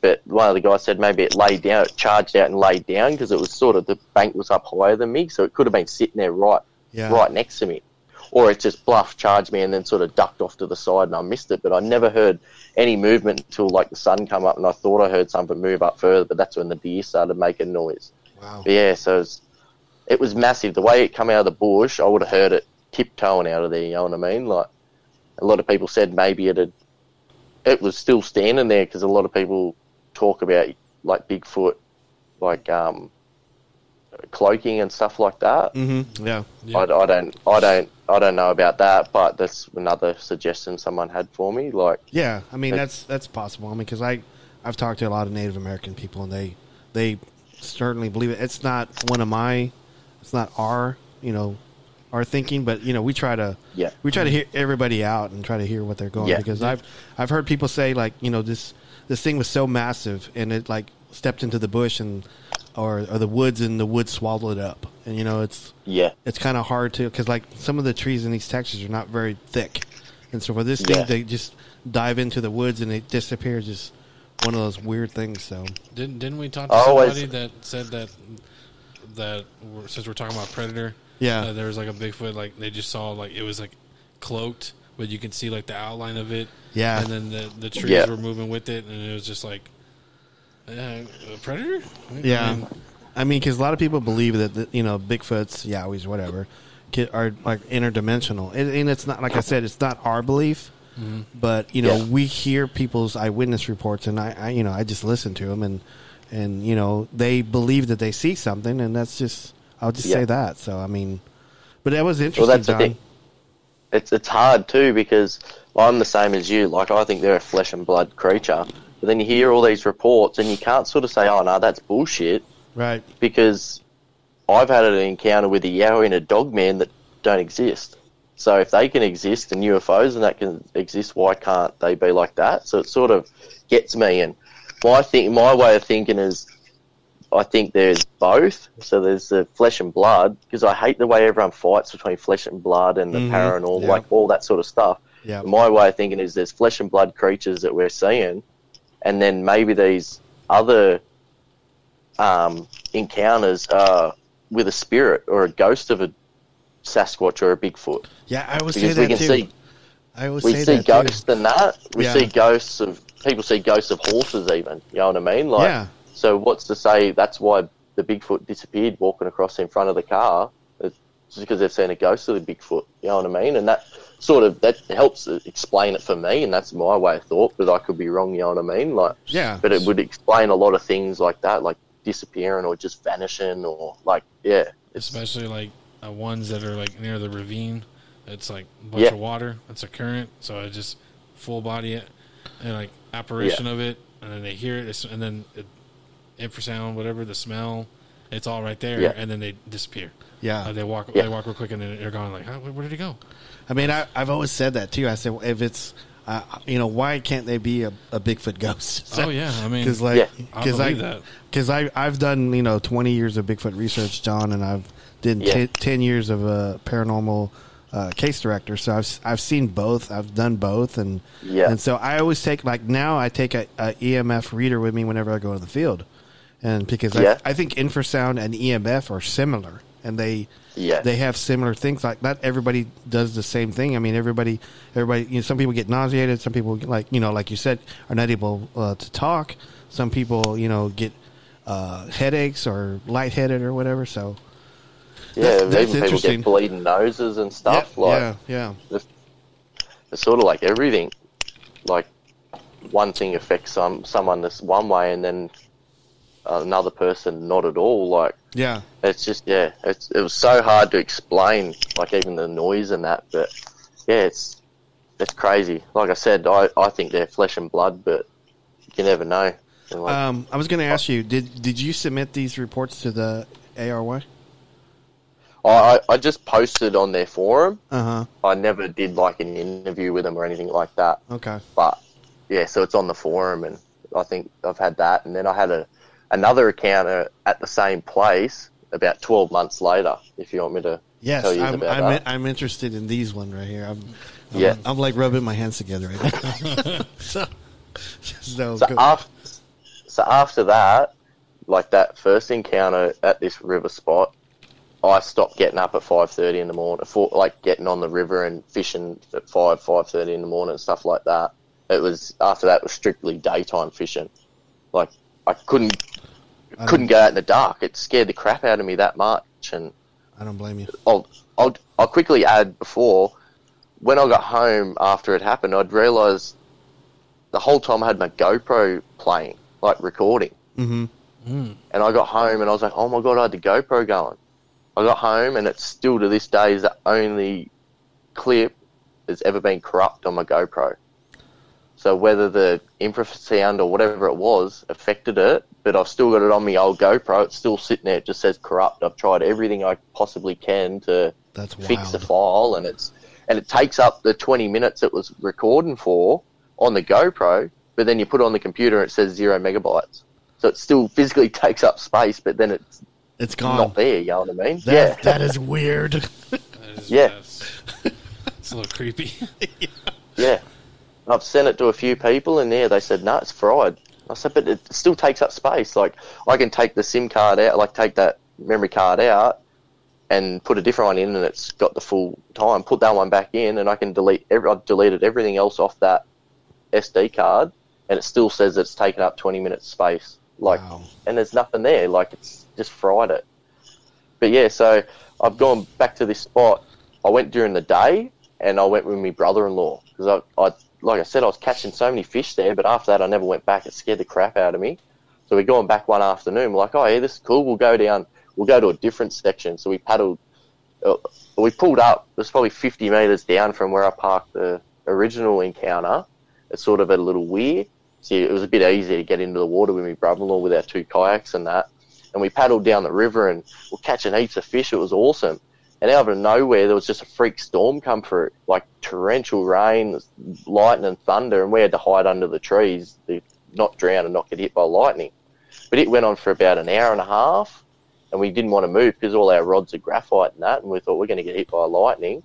But one of the guys said maybe it laid down, it charged out and laid down because it was sort of the bank was up higher than me, so it could have been sitting there right, Yeah. right next to me, or it just bluff charged me and then sort of ducked off to the side and I missed it. But I never heard any movement until like the sun come up, and I thought I heard something move up further, but that's when the deer started making noise. Wow. But yeah, so it was, it was massive. The way it come out of the bush, I would have heard it tiptoeing out of there. You know what I mean? Like a lot of people said, maybe it had, it was still standing there because a lot of people talk about like Bigfoot, like um, cloaking and stuff like that. Mm-hmm. Yeah. Yeah. I, I don't, I don't, I don't know about that, but that's another suggestion someone had for me. Like, Yeah, I mean that's that's possible. I mean, because I I've talked to a lot of Native American people, and they they certainly believe it. It's not one of my, it's not our you know our thinking, but you know we try to Yeah. we try to hear everybody out and try to hear what they're going Yeah. because I've I've heard people say like you know this this thing was so massive and it like stepped into the bush and or or the woods and the woods swallowed it up and you know it's yeah, it's kind of hard to because like some of the trees in these Texas are not very thick, and so for this thing Yeah. to just dive into the woods and it disappears Just one of those weird things. So Didn't didn't we talk to always- somebody that said that that we're- since we're talking about predator, Yeah. uh, there was like a Bigfoot like they just saw like it was like cloaked, but you can see like the outline of it. Yeah. and then the the trees Yeah. were moving with it, and it was just like uh, a predator. I yeah, mean, I mean because a lot of people believe that the, you know Bigfoots, Yowies, whatever, are like interdimensional, and, and it's not like I said, it's not our belief. But you know, Yeah. we hear people's eyewitness reports, and I, I, you know, I just listen to them, and and you know, they believe that they see something, and that's just, I'll just say that. So I mean, but that was interesting. well, that's the Don. thing. It's it's hard too because I'm the same as you. Like, I think they're a flesh and blood creature, but then you hear all these reports, and you can't sort of say, "Oh no, that's bullshit," Right. because I've had an encounter with a Yowie and a dogman that don't exist. So if they can exist and UFOs and that can exist, why can't they be like that? So it sort of gets me. And my think, my way of thinking is, I think there's both. So there's the flesh and blood because I hate the way everyone fights between flesh and blood and the Mhm. paranormal, Yeah. like all that sort of stuff. Yeah. My way of thinking is there's flesh and blood creatures that we're seeing, and then maybe these other um, encounters are with a spirit or a ghost of a Sasquatch or a Bigfoot. Yeah, I always say Because we that can too. see I always we say see that ghosts too. that. We Yeah. see ghosts of people see ghosts of horses even. You know what I mean? Like Yeah. so what's to say that's why the Bigfoot disappeared walking across in front of the car? It's just because they've seen a ghost of the Bigfoot. You know what I mean? And that sort of that helps explain it for me, and that's my way of thought. But I could be wrong. You know what I mean? Like Yeah. but it would explain a lot of things like that, like disappearing or just vanishing, or like yeah, especially like uh, ones that are like near the ravine. It's like a bunch Yeah. of water. It's a current, so I just full body it and like apparition of it, and then they hear it, and then it, infrasound, whatever the smell, it's all right there, Yeah. and then they disappear. Yeah. Uh, they walk, Yeah. they walk real quick, and then they're gone. Like, where, where did he go? I mean, I, I've always said that too. I said, well, if it's, uh, you know, why can't they be a, a Bigfoot ghost? [LAUGHS] oh yeah, I mean, because like, Yeah. I, because I, I, I've done you know twenty years of Bigfoot research, John, and I've did Yeah. ten, 10 years of a paranormal uh, case director. So I've I've seen both. I've done both, and Yeah. and so I always take like now I take a, a EMF reader with me whenever I go to the field, and because Yeah. I, I think infrasound and EMF are similar, and they Yeah. they have similar things. Like not everybody does the same thing. I mean, everybody everybody you know, some people get nauseated. Some people like you know like you said are not able uh, to talk. Some people you know get uh, headaches or lightheaded or whatever. So yeah. That's- that's even people get bleeding noses and stuff. yeah, like yeah, yeah. it's sort of like everything. Like one thing affects some someone this one way, and then another person not at all. Like Yeah. it's just yeah, it's it was so hard to explain, like even the noise and that. But yeah, it's it's crazy. Like I said, I, I think they're flesh and blood, but you never know. Like, Um, I was going to ask you did did you submit these reports to the ARY? I, I just posted on their forum. Uh huh. I never did like an interview with them or anything like that. Okay. But yeah, so it's on the forum, and I think I've had that, and then I had a another encounter at the same place about twelve months later. If you want me to Yes, tell you I'm about I'm, that. I'm interested in these one right here. I'm, I'm Yeah. I'm like rubbing my hands together right now. [LAUGHS] so, so, So after, so after that, like that first encounter at this river spot, I stopped getting up at five thirty in the morning. For like getting on the river and fishing at five five thirty in the morning and stuff like that. It was after that it was strictly daytime fishing. Like I couldn't I couldn't go out in the dark. It scared the crap out of me that much. And I don't blame you. I'll I'll I'll quickly add before when I got home after it happened, I'd realised the whole time I had my GoPro playing, like recording Mm-hmm. Mm. And I got home and I was like, oh my god, I had the GoPro going. I got home and it's still to this day is the only clip that's ever been corrupt on my GoPro. So whether the infrasound or whatever it was affected it, but I've still got it on my old GoPro. It's still sitting there. It just says corrupt. I've tried everything I possibly can to That's wild. fix the file, and it's and it takes up the 20 minutes it was recording for on the GoPro. But then you put it on the computer, and it says zero megabytes. So it still physically [LAUGHS] takes up space, but then it's It's gone. not there. You know what I mean? That, yeah. that is weird. That is, [LAUGHS] Yeah. It's a little creepy. [LAUGHS] Yeah. I've sent it to a few people, and yeah, they said, no, it's fried. I said, but it still takes up space. Like, I can take the SIM card out, like, take that memory card out and put a different one in, and it's got the full time. Put that one back in, and I can delete, every, I've deleted everything else off that SD card, and it still says it's taken up 20 minutes space. Like, Wow. and there's nothing there. Like, it's just fried it. But yeah, so I've gone back to this spot. I went during the day, and I went with my brother-in-law because I, I, like I said, I was catching so many fish there. But after that, I never went back. It scared the crap out of me. So we're going back one afternoon. We're like, oh yeah, this is cool. We'll go down. We'll go to a different section. So we paddled. Uh, we pulled up. It was probably 50 meters down from where I parked the original encounter. It's sort of a little weir. So it was a bit easier to get into the water with my brother-in-law with our two kayaks and that. And we paddled down the river and we're catching heaps of fish. It was awesome. And out of nowhere, there was just a freak storm come through, like torrential rain, lightning, and thunder, and we had to hide under the trees to not drown and not get hit by lightning. But it went on for about an hour and a half, and we didn't want to move because all our rods are graphite and that, and we thought we're going to get hit by lightning.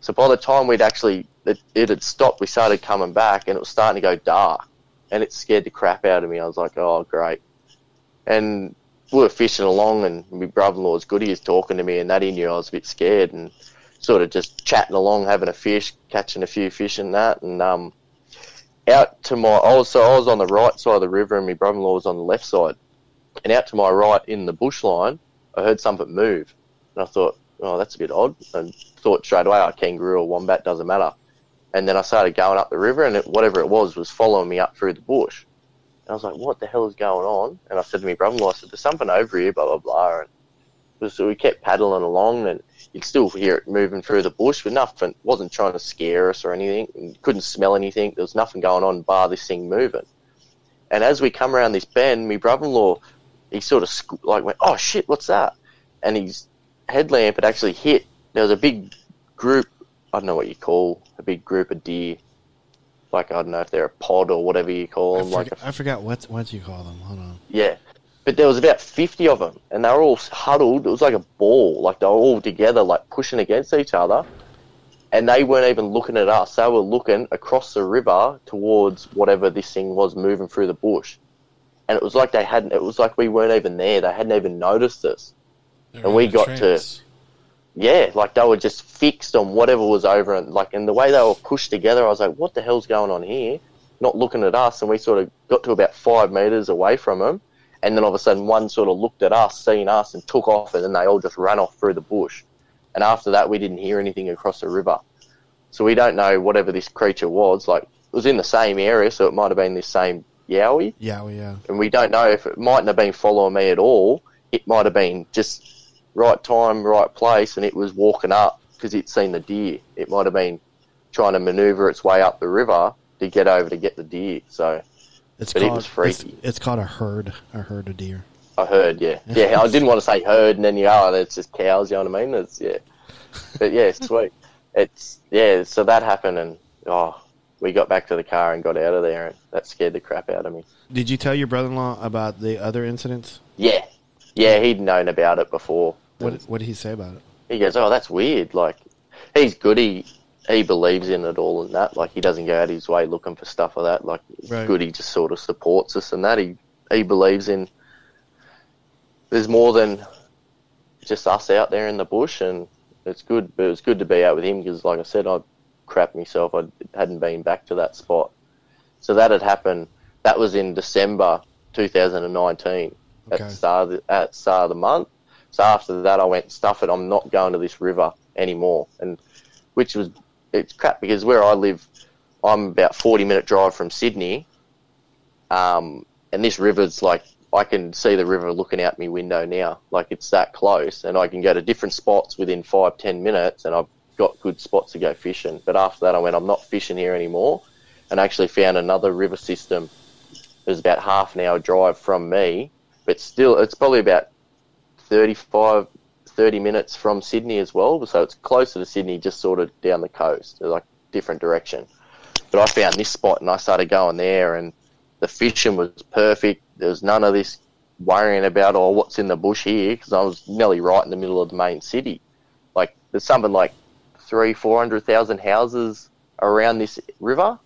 So by the time we'd actually, it, it had stopped, we started coming back, and it was starting to go dark, and it scared the crap out of me. I was like, oh, great. And we were fishing along, and my brother-in-law's good. He was talking to me, and that he knew I was a bit scared, and sort of just chatting along, having a fish, catching a few fish and that, and um, out to my, I was so I was on the right side of the river, and my brother-in-law was on the left side, and out to my right in the bush line, I heard something move, and I thought, oh, that's a bit odd, and thought straight away, oh, kangaroo or wombat doesn't matter, and then I started going up the river, and it, whatever it was was following me up through the bush. And I was like, what the hell is going on? And I said to my brother-in-law, I said, there's something over here, blah, blah, blah. And so we kept paddling along and you'd still hear it moving through the bush, but nothing, wasn't trying to scare us or anything. Couldn't smell anything. There was nothing going on bar this thing moving. And as we come around this bend, my brother-in-law, he sort of sc- like went, oh shit, what's that? And his headlamp had actually hit. There was a big group, I don't know what you call a big group of deer. Like, I don't know if they're a pod or whatever you call I, them. Like a forgot, I forgot what what you call them. Hold on. yeah. But there was about 50 of them, and they were all huddled. It was like a ball. Like, they were all together, like, pushing against each other. And they weren't even looking at us. They were looking across the river towards whatever this thing was moving through the bush. And it was like they hadn't, it was like we weren't even there. They hadn't even noticed us. They're And we a got to- trance. Yeah, like they were just fixed on whatever was over, and like, and the way they were pushed together, I was like, what the hell's going on here? Not looking at us, and we sort of got to about five meters away from them, and then all of a sudden one sort of looked at us, seen us, and took off, and then they all just ran off through the bush. And after that, we didn't hear anything across the river. So we don't know whatever this creature was. Like, it was in the same area, so it might have been this same yowie Yeah, well, yeah. and we don't know if it mightn't have been following me at all. It might have been just right time, right place, and it was walking up because it's seen the deer. It might have been trying to maneuver its way up the river to get over to get the deer. So It's But it called was freaky. It's, it's called a herd, a herd of deer. I heard, yeah, yeah. I didn't want to say herd, and then you oh, it's just cows. You know what I mean? It's yeah, but yeah, [LAUGHS] sweet. It's yeah. So that happened, and oh, we got back to the car and got out of there, and that scared the crap out of me. Did you tell your brother-in-law about the other incidents? Yeah, yeah. He'd known about it before. What What did he say about it? he goes, "Oh, that's weird." Like, he's good. He he believes in it all and that. Like, he doesn't go out his way looking for stuff like that. Like, Right. good. He just sort of supports us and that. He he believes in. There's more than just us out there in the bush, and it's good. But it was good to be out with him because, like I said, I crapped myself. I hadn't been back to that spot. So that had happened. That was in December 2019 at Okay. the start of the, at the start of the month. So after that, I went stuff it. I'm not going to this river anymore, and which was it's crap because where I live, I'm about 40 minute drive from Sydney, um, and this river's like I can see the river looking out my window now. Like it's that close, and I can go to different spots within five ten minutes, and I've got good spots to go fishing. But after that, I went, I'm not fishing here anymore, and I actually found another river system. It was about half an hour drive from me, but still, it's probably about 35, 30 minutes from Sydney as well. So it's closer to Sydney, just sort of down the coast, like different direction. But I found this spot and I started going there, and the fishing was perfect. There was none of this worrying about oh what's in the bush here because I was nearly right in the middle of the main city. Like there's something like three, four hundred thousand houses around this river.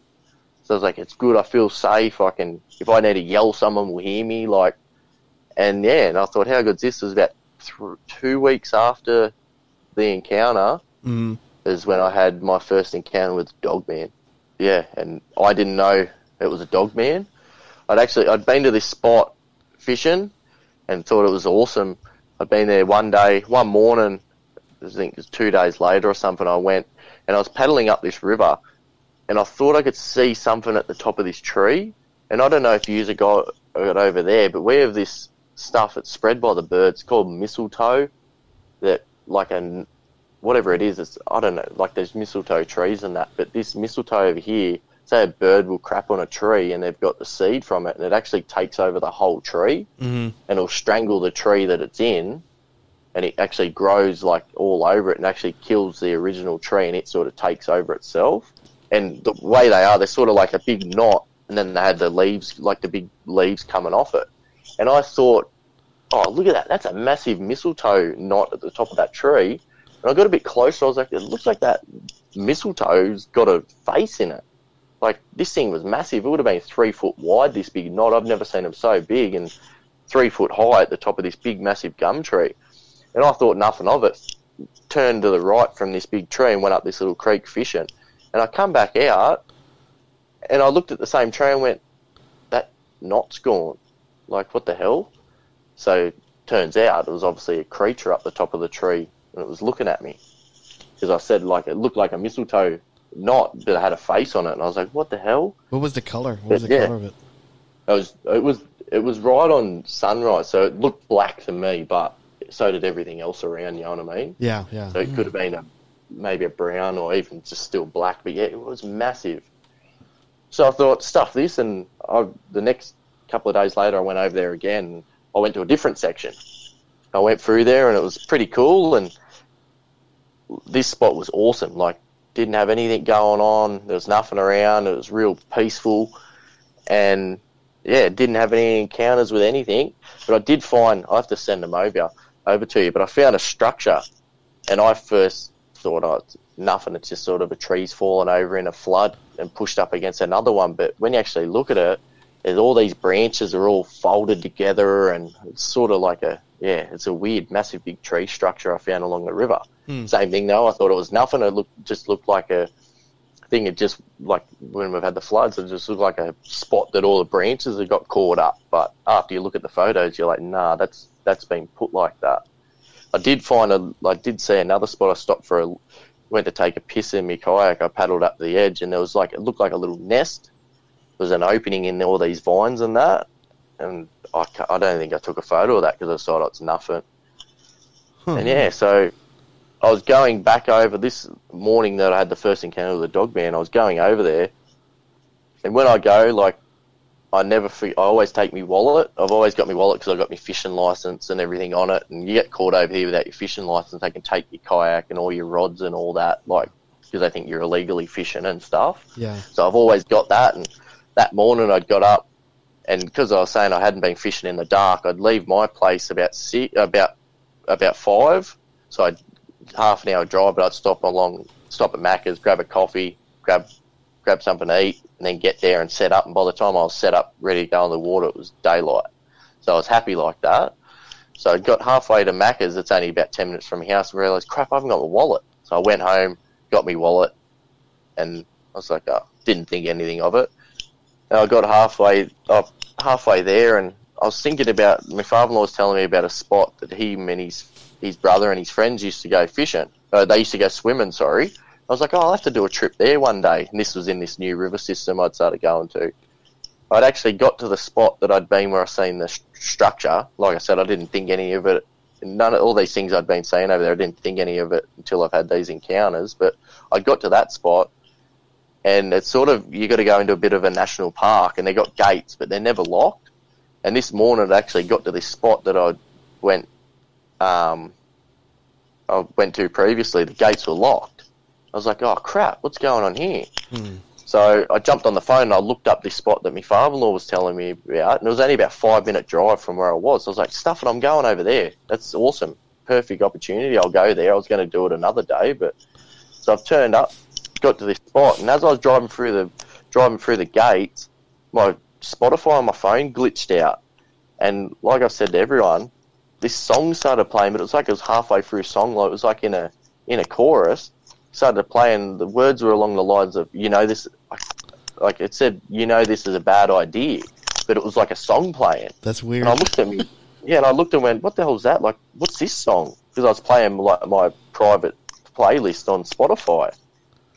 So I was like, it's good. I feel safe. I can, if I need to yell, someone will hear me. Like, and yeah, and I thought, how good's this? It was about th- two weeks after the encounter Mm. is when I had my first encounter with Dog Man. Yeah, and I didn't know it was a Dog Man. I'd actually I'd been to this spot fishing and thought it was awesome. I'd been there one day, one morning. I think it was two days later or something. I went and I was paddling up this river, and I thought I could see something at the top of this tree. And I don't know if you got got over there, but we have this stuff that's spread by the birds called mistletoe. That like a whatever it is, it's I don't know, like there's mistletoe trees and that, but this mistletoe over here, say a bird will crap on a tree and they've got the seed from it, and it actually takes over the whole tree, hmm and it'll strangle the tree that it's in, and it actually grows like all over it and actually kills the original tree, and it sort of takes over itself. And the way they are, they're sort of like a big knot, and then they had the leaves, like the big leaves coming off it. And I thought, oh, look at that, that's a massive mistletoe knot at the top of that tree. And I got a bit closer. I was like, it looks like that mistletoe's got a face in it. Like this thing was massive. It would have been three foot wide. This big knot. I've never seen them so big and three foot high at the top of this big, massive gum tree. And I thought nothing of it. Turned to the right from this big tree and went up this little creek fishing. And I come back out, and I looked at the same tree and went, that knot's gone. Like what the hell? So turns out it was obviously a creature up the top of the tree and it was looking at me because I said like it looked like a mistletoe knot it had a face on it, and I was like, "What the hell?" What was the color? What was the Yeah. color of it? It was it was it was right on sunrise, so it looked black to me, but so did everything else around. You know what I mean? Yeah, yeah. So it could have been a maybe a brown or even just still black, but yeah, it was massive. So I thought, stuff this, and I, the next couple of days later, I went over there again. I went to a different section. I went through there, and it was pretty cool. And this spot was awesome. Like, didn't have anything going on. There was nothing around. It was real peaceful, and yeah, didn't have any encounters with anything. But I did find. I have to send them over over to you. But I found a structure, and I first thought, oh, it's nothing. It's just sort of a tree's fallen over in a flood and pushed up against another one. But when you actually look at it, there's all these branches are all folded together, and it's sort of like a yeah, it's a weird, massive, big tree structure I found along the river. Hmm. Same thing though. I thought it was nothing. It looked just looked like a thing. It just like when we've had the floods, it just looked like a spot that all the branches had got caught up. But after you look at the photos, you're like, nah, that's that's been put like that. I did find a, I did see another spot. I stopped for a, went to take a piss in my kayak. I paddled up the edge, and there was like it looked like a little nest. There was an opening in all these vines and that, and I, I don't think I took a photo of that because I thought it's nothing. Huh. And yeah, so I was going back over this morning that I had the first encounter with the dog man. I was going over there, and when I go, like, I never, I always take my wallet. I've always got my wallet because I've got my fishing license and everything on it. And you get caught over here without your fishing license, they can take your kayak and all your rods and all that, like, because they think you're illegally fishing and stuff. Yeah. So I've always got that. And that morning I'd got up, and because I was saying I hadn't been fishing in the dark, I'd leave my place about six, about about five. So I'd half an hour drive, but I'd stop along, stop at Macca's, grab a coffee, grab grab something to eat, and then get there and set up. And by the time I was set up, ready to go in the water, it was daylight. So I was happy like that. So I got halfway to Macca's. It's only about ten minutes from my house, and realised, crap, I haven't got my wallet. So I went home, got my wallet, and I was like, oh, didn't think anything of it. And I got halfway up, halfway there, and I was thinking about my father-in-law was telling me about a spot that he and his his brother and his friends used to go fishing. Uh, they used to go swimming. Sorry, I was like, oh, I'll have to do a trip there one day. And this was in this new river system I'd started going to. I'd actually got to the spot that I'd been where I seen the st- structure. Like I said, I didn't think any of it. None of all these things I'd been seeing over there, I didn't think any of it until I've had these encounters. But I got to that spot, and it's sort of you got to go into a bit of a national park, and they got gates, but they're never locked. And this morning, I actually got to this spot that I went, um, I went to previously. The gates were locked. I was like, "Oh crap, what's going on here?" Hmm. So I jumped on the phone and I looked up this spot that my father-in-law was telling me about, and it was only about five minute drive from where I was. So I was like, "Stuff it, I'm going over there. That's awesome, perfect opportunity. I'll go there. I was going to do it another day, but so I've turned up, got to this spot, and as I was driving through the driving through the gates, my Spotify on my phone glitched out, and like I said to everyone, this song started playing, but it was like it was halfway through a song, like it was like in a in a chorus. Started to play, and The words were along the lines of, you know, this, like it said, you know, this is a bad idea, but it was like a song playing. That's weird. And I looked at me, yeah, and I looked and went, what the hell is that? Like, what's this song? Because I was playing like my private playlist on Spotify,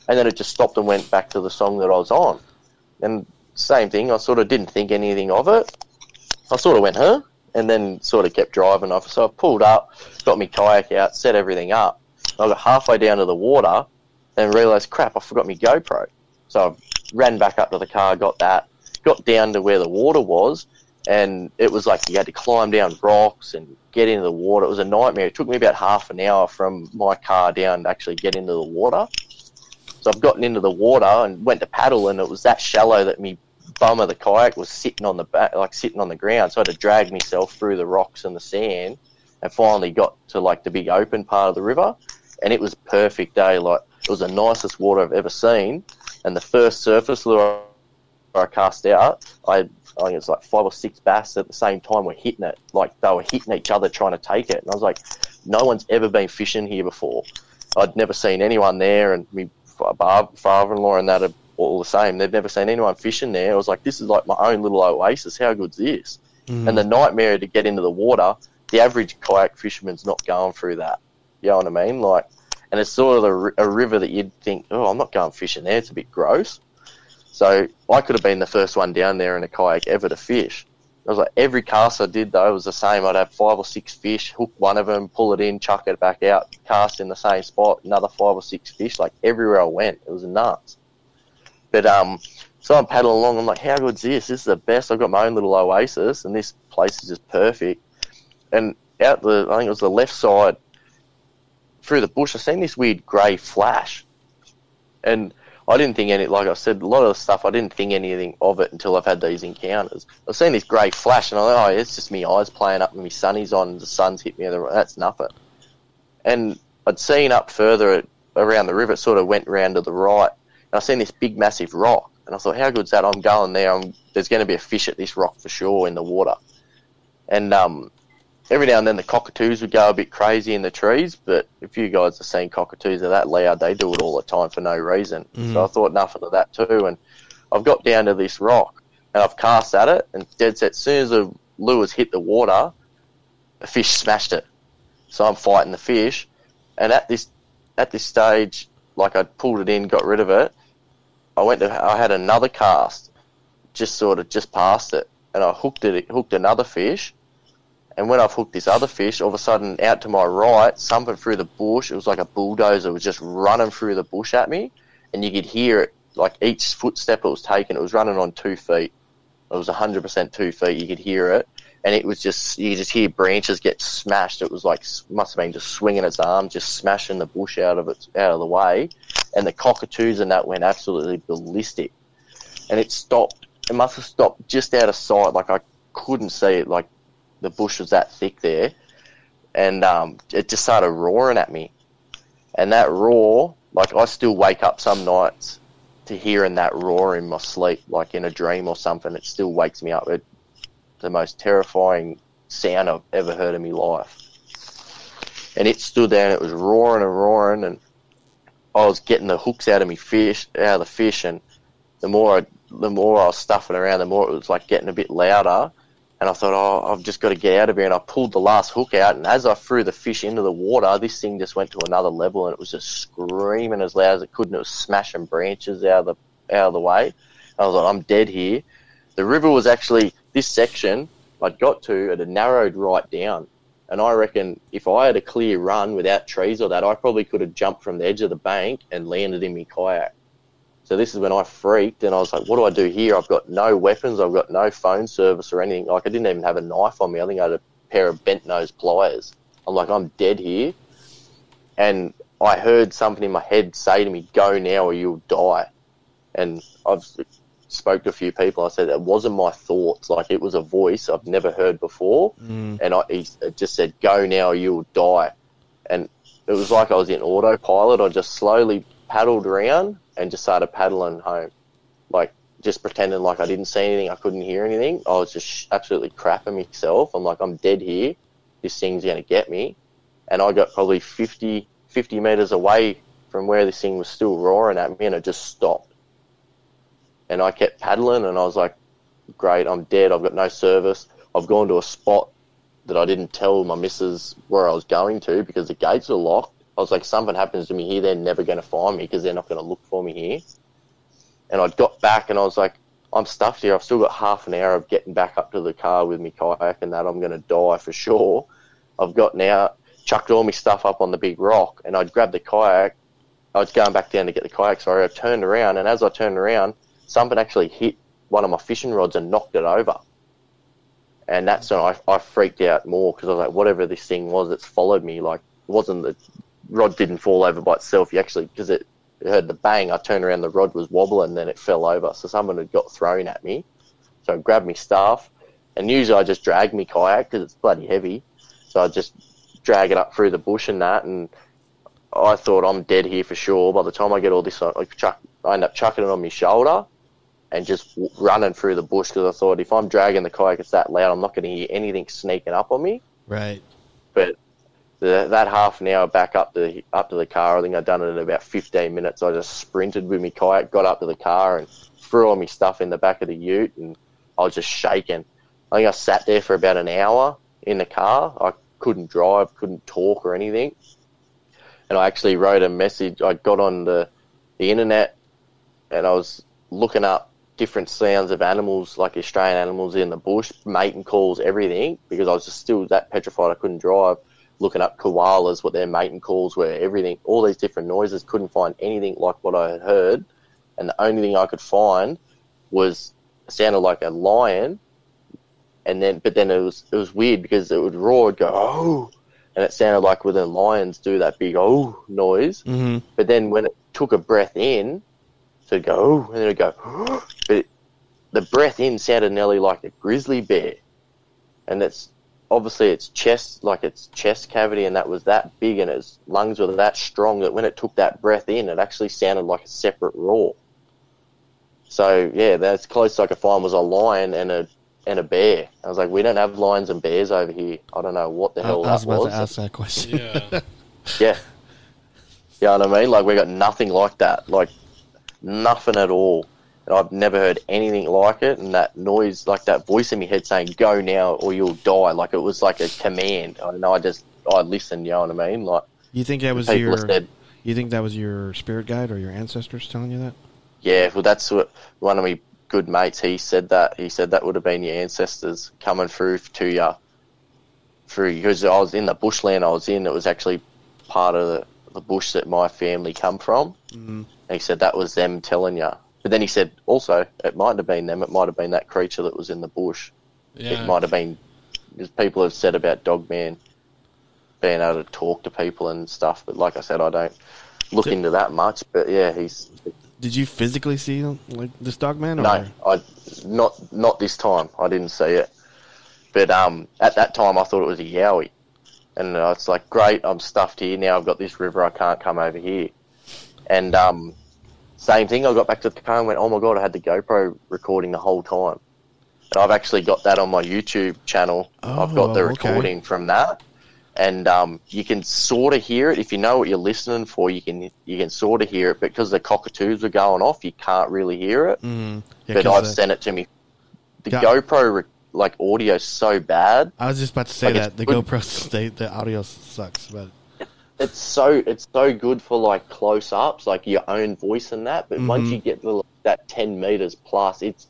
and then it just stopped and went back to the song that I was on. And same thing, I sort of didn't think anything of it. I sort of went, huh? And then sort of kept driving off. So I pulled up, got my kayak out, set everything up. I got halfway down to the water and realised, crap, I forgot my GoPro. So I ran back up to the car, got that, got down to where the water was, and it was like you had to climb down rocks and get into the water. It was a nightmare. It took me about half an hour from my car down to actually get into the water. So I've gotten into the water and went to paddle, and it was that shallow that me bum of the kayak was sitting on the back, like sitting on the ground. So I had to drag myself through the rocks and the sand, and finally got to like the big open part of the river, and it was a perfect day. Like it was the nicest water I've ever seen, and the first surface lure I cast out, I, I think it's like five or six bass at the same time were hitting it. Like they were hitting each other trying to take it, and I was like, no one's ever been fishing here before. I'd never seen anyone there, and me father-in-law and that are all the same. They've never seen anyone fishing there. I was like, this is like my own little oasis. How good's this? Mm. And the nightmare to get into the water, the average kayak fisherman's not going through that. You know what I mean? Like, and it's sort of a, a river that you'd think, oh, I'm not going fishing there. It's a bit gross. So I could have been the first one down there in a kayak ever to fish. I was like, every cast I did though was the same. I'd have five or six fish, hook one of them, pull it in, chuck it back out, cast in the same spot, another five or six fish. Like everywhere I went, it was nuts. But um, so I'm paddling along. I'm like, how good's this? This is the best. I've got my own little oasis, and this place is just perfect. And out the, I think it was the left side through the bush, I seen this weird grey flash, and I didn't think any. Like I said, a lot of the stuff I didn't think anything of it until I've had these encounters. I've seen this grey flash, and I thought, oh, it's just me eyes playing up, and my sunnies on, and the sun's hit me. That's nothing. And I'd seen up further around the river, it sort of went round to the right, and I seen this big, massive rock, and I thought, how good's that? I'm going there. I'm, there's going to be a fish at this rock for sure in the water. And um, every now and then the cockatoos would go a bit crazy in the trees, but if you guys have seen cockatoos are that loud, they do it all the time for no reason. So mm-hmm. I thought nothing of that too, and I've got down to this rock and I've cast at it, and dead set. As soon as the lures hit the water, a fish smashed it. So I'm fighting the fish, and at this at this stage, like I pulled it in, got rid of it. I went to I had another cast, just sort of just past it, and I hooked it hooked another fish, and when I've hooked this other fish, all of a sudden out to my right, something through the bush, it was like a bulldozer was just running through the bush at me, and you could hear it like each footstep it was taking, it was running on two feet. It was 100% two feet. You could hear it, and it was just you could just hear branches get smashed. It was like must have been just swinging its arm, just smashing the bush out of its out of the way, and the cockatoos and that went absolutely ballistic, and it stopped. It must have stopped just out of sight. Like I couldn't see it. Like the bush was that thick there, and um, it just started roaring at me, and that roar, like I still wake up some nights to hearing that roar in my sleep, like in a dream or something. It still wakes me up. It, the most terrifying sound I've ever heard in my life. And it stood there and it was roaring and roaring, and I was getting the hooks out of me fish, out of the fish, and the more I, the more I was stuffing around, the more it was like getting a bit louder. And I thought, oh, I've just got to get out of here. And I pulled the last hook out, and as I threw the fish into the water, this thing just went to another level, and it was just screaming as loud as it could, and it was smashing branches out of the out of the way. And I was like, I'm dead here. the river was actually this section I'd got to it had narrowed right down, and I reckon if I had a clear run without trees or that, I probably could have jumped from the edge of the bank and landed in my kayak. So this is when I freaked and I was like, what do I do here? I've got no weapons, I've got no phone service or anything. Like I didn't even have a knife on me. I think I had a pair of bent nose pliers. I'm like, I'm dead here. And I heard something in my head say to me, go now or you'll die. And I've spoke to a few people. I said that wasn't my thoughts. Like it was a voice I've never heard before. Mm. And I, he just said, go now or you'll die. And it was like I was in autopilot. I just slowly paddled around and just started paddling home. Like just pretending like I didn't see anything, I couldn't hear anything. I was just absolutely crapping myself. I'm like, I'm dead here. This thing's going to get me. And I got probably 50, 50 meters away from where this thing was still roaring at me and it just stopped. And I kept paddling and I was like, great, I'm dead. I've got no service. I've gone to a spot that I didn't tell my missus where I was going to because the gates were locked. I was like, something happens to me here, they're never going to find me because they're not going to look for me here. And I got back and I was like, I'm stuffed here. I've still got half an hour of getting back up to the car with my kayak and that I'm going to die for sure. I've got now chucked all my stuff up on the big rock and I'd grabbed the kayak. I was going back down to get the kayak, sorry. I turned around and as I turned around, something actually hit one of my fishing rods and knocked it over. And that's when I, I freaked out more because I was like, whatever this thing was, it's followed me. Like, it wasn't the rod didn't fall over by itself. You actually, because it, it heard the bang, I turned around, the rod was wobbling, then it fell over. So someone had got thrown at me. So I grabbed my staff, and usually I just drag my kayak because it's bloody heavy. So I just drag it up through the bush and that, and I thought I'm dead here for sure. By the time I get all this, I, chuck, I end up chucking it on my shoulder and just w- running through the bush because I thought if I'm dragging the kayak, it's that loud, I'm not going to hear anything sneaking up on me. Right. But the, that half an hour back up to up to the car, I think I'd done it in about 15 minutes. I just sprinted with my kayak, got up to the car, and threw all my stuff in the back of the ute, and I was just shaking. I think I sat there for about an hour in the car. I couldn't drive, couldn't talk or anything. And I actually wrote a message. I got on the the internet, and I was looking up different sounds of animals, like Australian animals in the bush, mating calls, everything, because I was just still that petrified I couldn't drive. Looking up koalas, what their mating calls were, everything, all these different noises, couldn't find anything like what I had heard. And the only thing I could find was sounded like a lion, and then but then it was it was weird because it would roar, it'd go oh, and it sounded like when the lions do that big oh noise. Mm-hmm. But then when it took a breath in, so it'd go, oh, and then it'd go, oh, [GASPS] but it, the breath in sounded nearly like a grizzly bear. And it's obviously its chest, like its chest cavity, and that was that big, and its lungs were that strong that when it took that breath in, it actually sounded like a separate roar. So yeah, that's close I could find was a lion and a and a bear. I was like, we don't have lions and bears over here. I don't know what the I, I hell was that about was. to ask that question. Yeah. [LAUGHS] Yeah. You know what I mean? Like, we got nothing like that. Like, nothing at all. And I've never heard anything like it. And that noise, like that voice in my head saying, go now or you'll die. Like, it was like a command. I know I just, I listened, you know what I mean? Like, You think that was people your? said, You think that was your spirit guide or your ancestors telling you that? yeah, well, that's what one of my good mates, he said that. He said that would have been your ancestors coming through to you. Through, because I was in the bushland I was in, it was actually part of the, the bush that my family come from. Mm-hmm. And he said that was them telling you. But then he said also it might have been them. It might have been that creature that was in the bush. Yeah. It might have been. Because people have said about Dogman being able to talk to people and stuff. But like I said, I don't look So- into that much. But yeah, he's Did you physically see like this dog man? Or? no, I not not this time. I didn't see it. But um, at that time, I thought it was a yowie, and it's like great. I'm stuffed here now. I've got this river. I can't come over here. And um, same thing. I got back to the car and went, oh my god, I had the GoPro recording the whole time. And I've actually got that on my YouTube channel. I've got the Oh, okay. recording from that. And um, you can sort of hear it if you know what you're listening for. You can you can sort of hear it, because the cockatoos were going off, you can't really hear it Mm, yeah, but I've uh, sent it to me. The GoPro re- like audio so bad. I was just about to say like, that the. GoPro, [LAUGHS] they, the audio sucks, but It's so it's so good for like close ups, like your own voice and that. But once Mhm. you get the, that ten meters plus, it's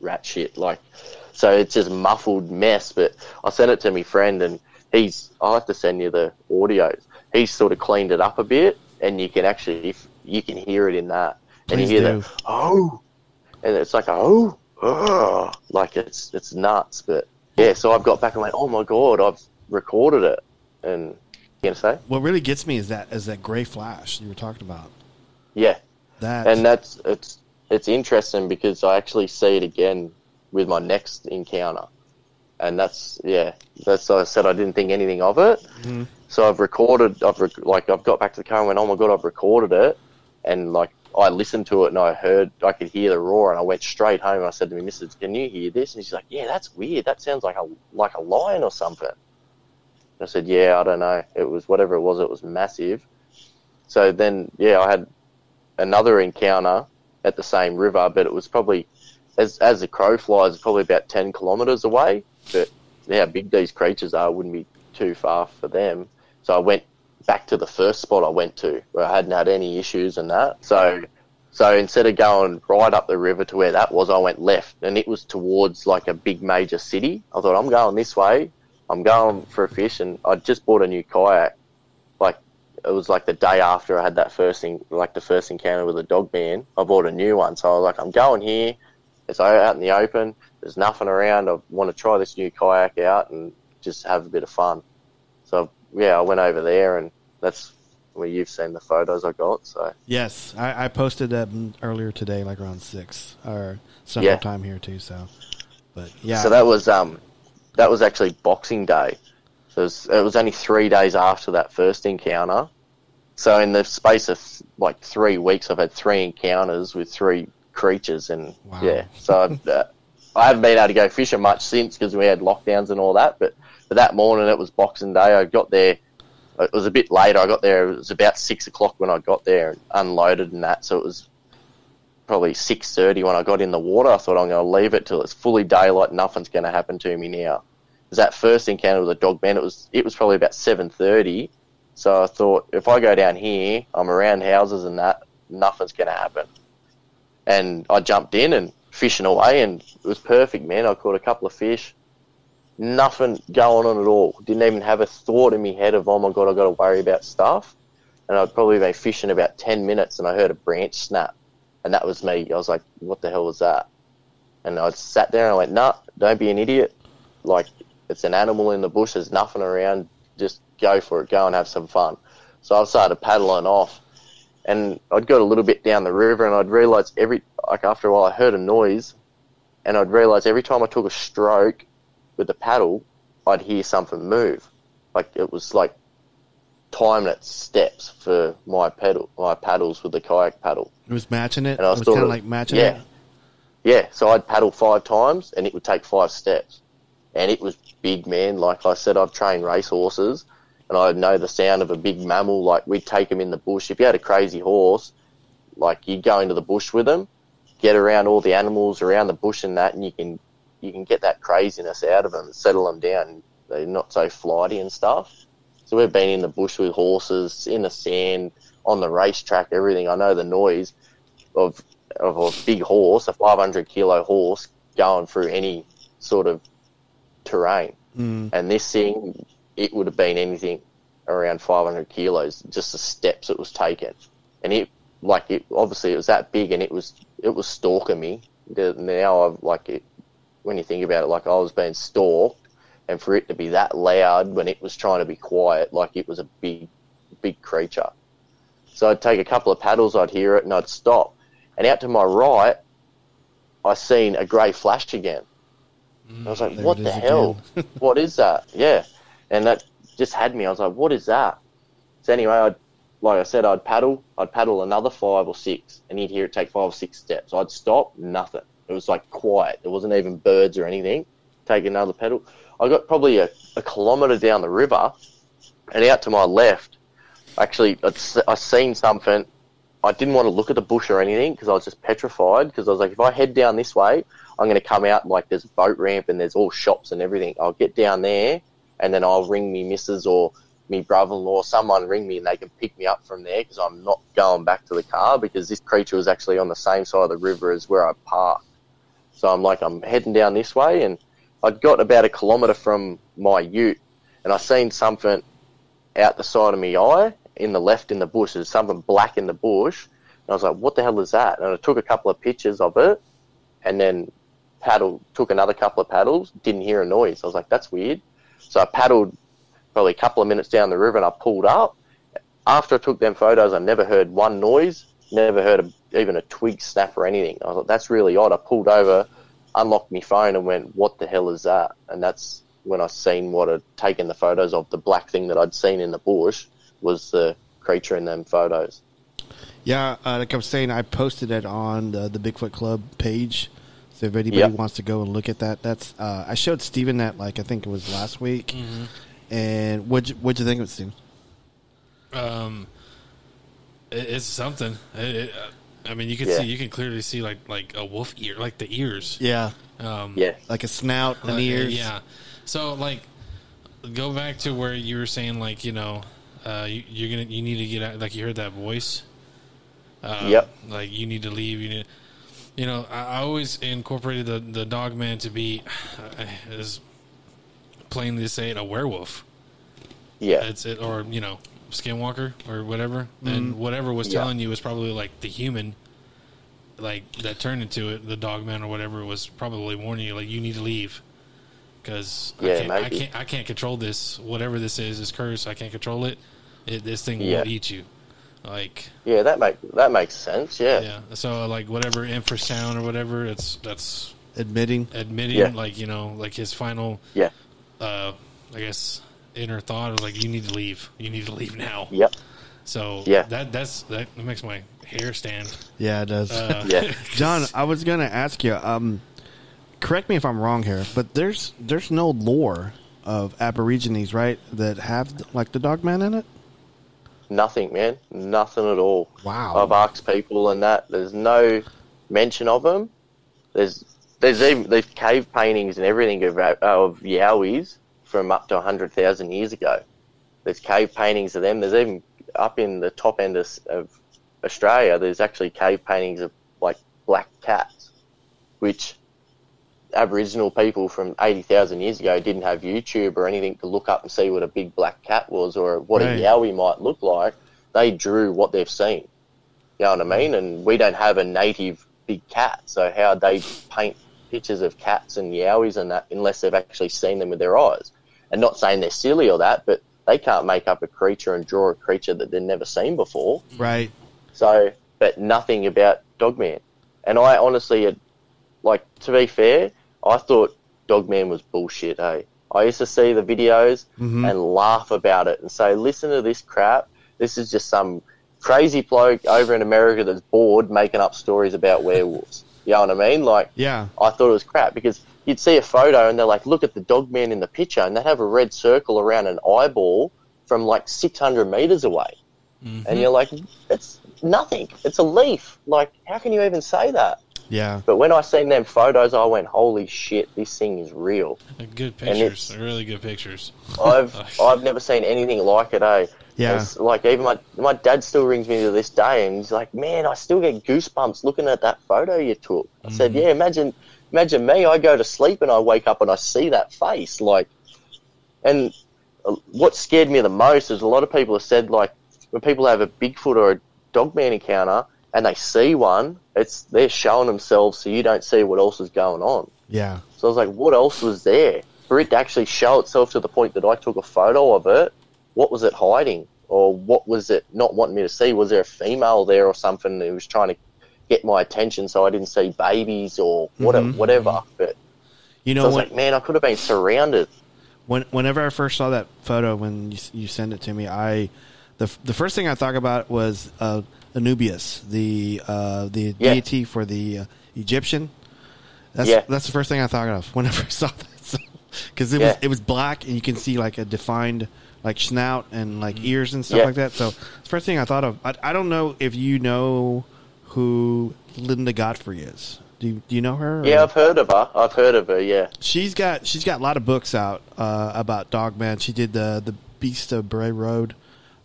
rat shit. Like, so it's just muffled mess. But I sent it to my friend, and he's. I'll have to send you the audios. He's sort of cleaned it up a bit, and you can actually you can hear it in that, and Please you hear do. that oh, and it's like oh, oh, like it's it's nuts. But yeah, so I've got back and went, oh my god, I've recorded it, and say What really gets me is that is that gray flash you were talking about. yeah. That and that's it's it's interesting because I actually see it again with my next encounter, and that's yeah, that's I said I didn't think anything of it. Mhm. So I've recorded, I've rec- like I've got back to the car and went, oh my god, I've recorded it, and like I listened to it and I heard I could hear the roar, and I went straight home and I said to my missus, can you hear this? And she's like, yeah, that's weird. That sounds like a like a lion or something. I said, yeah, I don't know. It was whatever it was. It was massive. So then, yeah, I had another encounter at the same river, but it was probably as as the crow flies, probably about ten kilometres away. But how big these creatures are, wouldn't be too far for them. So I went back to the first spot I went to where I hadn't had any issues and that. So so instead of going right up the river to where that was, I went left, and it was towards like a big major city. I thought I'm going this way. I'm going for a fish, and I just bought a new kayak. Like it was like the day after I had that first thing, like the first encounter with a dog man. I bought a new one, so I was like, I'm going here. It's out in the open. There's nothing around. I want to try this new kayak out and just have a bit of fun. So yeah, I went over there, and that's where you've seen the photos I got. So yes, I, I posted that earlier today, like around six or central Yeah. time here too. So, but yeah, So that was um, that was actually Boxing Day. So it was, it was only three days after that first encounter. So in the space of like three weeks, I've had three encounters with three creatures, and Wow. yeah. So I've, uh, I haven't been able to go fishing much since because we had lockdowns and all that. But but that morning it was Boxing Day. I got there. It was a bit later. I got there. It was about six o'clock when I got there and unloaded and that. So it was probably six thirty when I got in the water. I thought I'm going to leave it till it's fully daylight. Nothing's going to happen to me now. Because that first encounter with a dog man, it was it was probably about seven thirty. So I thought if I go down here, I'm around houses and that, nothing's going to happen. And I jumped in and fishing away, and it was perfect, man. I caught a couple of fish. Nothing going on at all. Didn't even have a thought in my head of, oh my god, I've got to worry about stuff. And I'd probably been fishing about 10 minutes and I heard a branch snap. And that was me. I was like, what the hell was that? And I sat there and I went, nah, don't be an idiot. Like, it's an animal in the bush. There's nothing around. Just go for it. Go and have some fun. So I started paddling off. And I'd got a little bit down the river and I'd realize every, like after a while, I heard a noise. And I'd realise every time I took a stroke with the paddle, I'd hear something move. Like, it was like timing its steps for my pedal, my paddles with the kayak paddle. it was matching it. And I it was was kind of of- like matching yeah. it. Yeah, so I'd paddle five times and it would take five steps. And it was big, man. Like I said, I've trained race horses and I know the sound of a big mammal. Like we'd take them in the bush. If you had a crazy horse, like you'd go into the bush with them, get around all the animals around the bush and that, and you can you can get that craziness out of them, settle them down. They're not so flighty and stuff. So we've been in the bush with horses, in the sand, on the racetrack, everything. I know the noise of of a big horse, a 500 kilo horse, going through any sort of terrain. Mm. And this thing, it would have been anything around 500 kilos, just the steps it was taking. And it, like, it obviously it was that big, and it was it was stalking me. Now I've like it, when you think about it, like I was being stalked, and for it to be that loud when it was trying to be quiet, like it was a big, big creature. So I'd take a couple of paddles, I'd hear it, and I'd stop. And out to my right, I seen a grey flash again. I was like, Mm, what the hell? [LAUGHS] what is that? Yeah. And that just had me. I was like, what is that? So anyway, I'd, like I said, I'd paddle. I'd paddle another five or six, and you'd hear it take five or six steps. I'd stop, nothing. It was like quiet. There wasn't even birds or anything. Take another pedal. I got probably a, a kilometre down the river, and out to my left, actually, I seen something. I didn't want to look at the bush or anything because I was just petrified. Because I was like, if I head down this way, I'm going to come out like there's a boat ramp and there's all shops and everything. I'll get down there and then I'll ring me missus or me brother-in-law, someone ring me and they can pick me up from there because I'm not going back to the car because this creature was actually on the same side of the river as where I parked. So I'm like, I'm heading down this way, and I'd got about a kilometre from my ute, and I seen something out the side of my eye in the left in the bush. There's something black in the bush. And I was like, what the hell is that? And I took a couple of pictures of it, and then paddled, took another couple of paddles, didn't hear a noise. I was like, that's weird. So I paddled probably a couple of minutes down the river, and I pulled up. After I took them photos, I never heard one noise, never heard a, even a twig snap or anything. I was like, that's really odd. I pulled over, unlocked my phone, and went, what the hell is that? And that's when I seen what had taken the photos of the black thing that I'd seen in the bush was the creature in them photos. Yeah, uh, like I was saying, I posted it on the, the Bigfoot Club page. So if anybody Yep. wants to go and look at that, that's uh, I showed Steven that like I think it was last week. Mm-hmm. And what'd you, what'd you think of it, Steven? Um, it, it's something. It, it, uh, I mean, you can Yeah. see, you can clearly see like like a wolf ear, like the ears. Yeah, Um, Yeah. like a snout and like, ears. Yeah. So like, go back to where you were saying like you know, uh, you, you're gonna you need to get out. Like you heard that voice. Uh, Yep. Like you need to leave. You need. You know, I, I always incorporated the the dog man to be, uh, [SIGHS] as plainly to say it, a werewolf. Yeah. It's it, or you know, skinwalker or whatever, and whatever was Yeah. telling you was probably like the human, like that turned into it, the dog man or whatever was probably warning you like you need to leave because I Yeah, can't, I maybe. can't, I can't control this. Whatever this is, this cursed. I can't control it. it this thing Yeah. will eat you. Like Yeah, that make that makes sense. Yeah. yeah, so like whatever infrasound or whatever, it's that's Admitting. admitting Yeah. like you know like his final Yeah. uh I guess inner thought was like you need to leave. You need to leave now. Yep. So Yeah. that that's that makes my hair stand. Yeah, it does. Uh, Yeah. [LAUGHS] John, I was gonna ask you. Um, correct me if I'm wrong here, but there's there's no lore of Aborigines, right? That have like the dogman in it. Nothing, man. Nothing at all. Wow. I've asked people and that. There's no mention of them. There's there's even there's cave paintings and everything of of Yowies from up to hundred thousand years ago. There's cave paintings of them. There's even up in the top end of, of Australia. There's actually cave paintings of like black cats, which Aboriginal people from eighty thousand years ago didn't have YouTube or anything to look up and see what a big black cat was or what Right. a Yowie might look like. They drew what they've seen. You know what I mean? And we don't have a native big cat, so how they paint pictures of cats and yowies and that unless they've actually seen them with their eyes. And not saying they're silly or that, but they can't make up a creature and draw a creature that they've never seen before. Right. So, but nothing about Dogman. And I honestly, had, like, to be fair, I thought Dogman was bullshit, hey. I used to see the videos Mhm. and laugh about it and say, listen to this crap. This is just some crazy bloke over in America that's bored making up stories about werewolves. You know what I mean? Like, Yeah. I thought it was crap because you'd see a photo and they're like, look at the dog man in the picture, and they'd have a red circle around an eyeball from like 600 meters away. And you're like, it's nothing. It's a leaf. Like, how can you even say that? Yeah. But when I seen them photos, I went, holy shit, this thing is real. Good pictures, really good pictures. I've [LAUGHS] I've never seen anything like it, eh? Yeah. It's like even my my dad still rings me to this day, and he's like, "Man, I still get goosebumps looking at that photo you took." I said, Mm-hmm. "Yeah, imagine imagine me. I go to sleep and I wake up and I see that face, like." And what scared me the most is a lot of people have said like when people have a Bigfoot or a Dogman encounter and they see one, it's they're showing themselves so you don't see what else is going on. Yeah. So I was like, what else was there? For it to actually show itself to the point that I took a photo of it, what was it hiding? Or what was it not wanting me to see? Was there a female there or something that was trying to get my attention so I didn't see babies or whatever? Mhm. whatever. But You so I know was what? like, man, I could have been surrounded. when whenever I first saw that photo when you, you send it to me, I the the first thing I thought about was uh, Anubius, the uh, the Yeah. deity for the uh, Egyptian. That's Yeah. that's the first thing I thought of whenever I [LAUGHS] saw that. Because it Yeah. was it was black and you can see like a defined like snout and like ears and stuff Yeah. like that. So it's the first thing I thought of. I, I don't know if you know who Linda Godfrey is. Do you, do you know her? or- Yeah, I've heard of her. I've heard of her. Yeah, She's got she's got a lot of books out uh, about Dogman. She did the the Beast of Bray Road,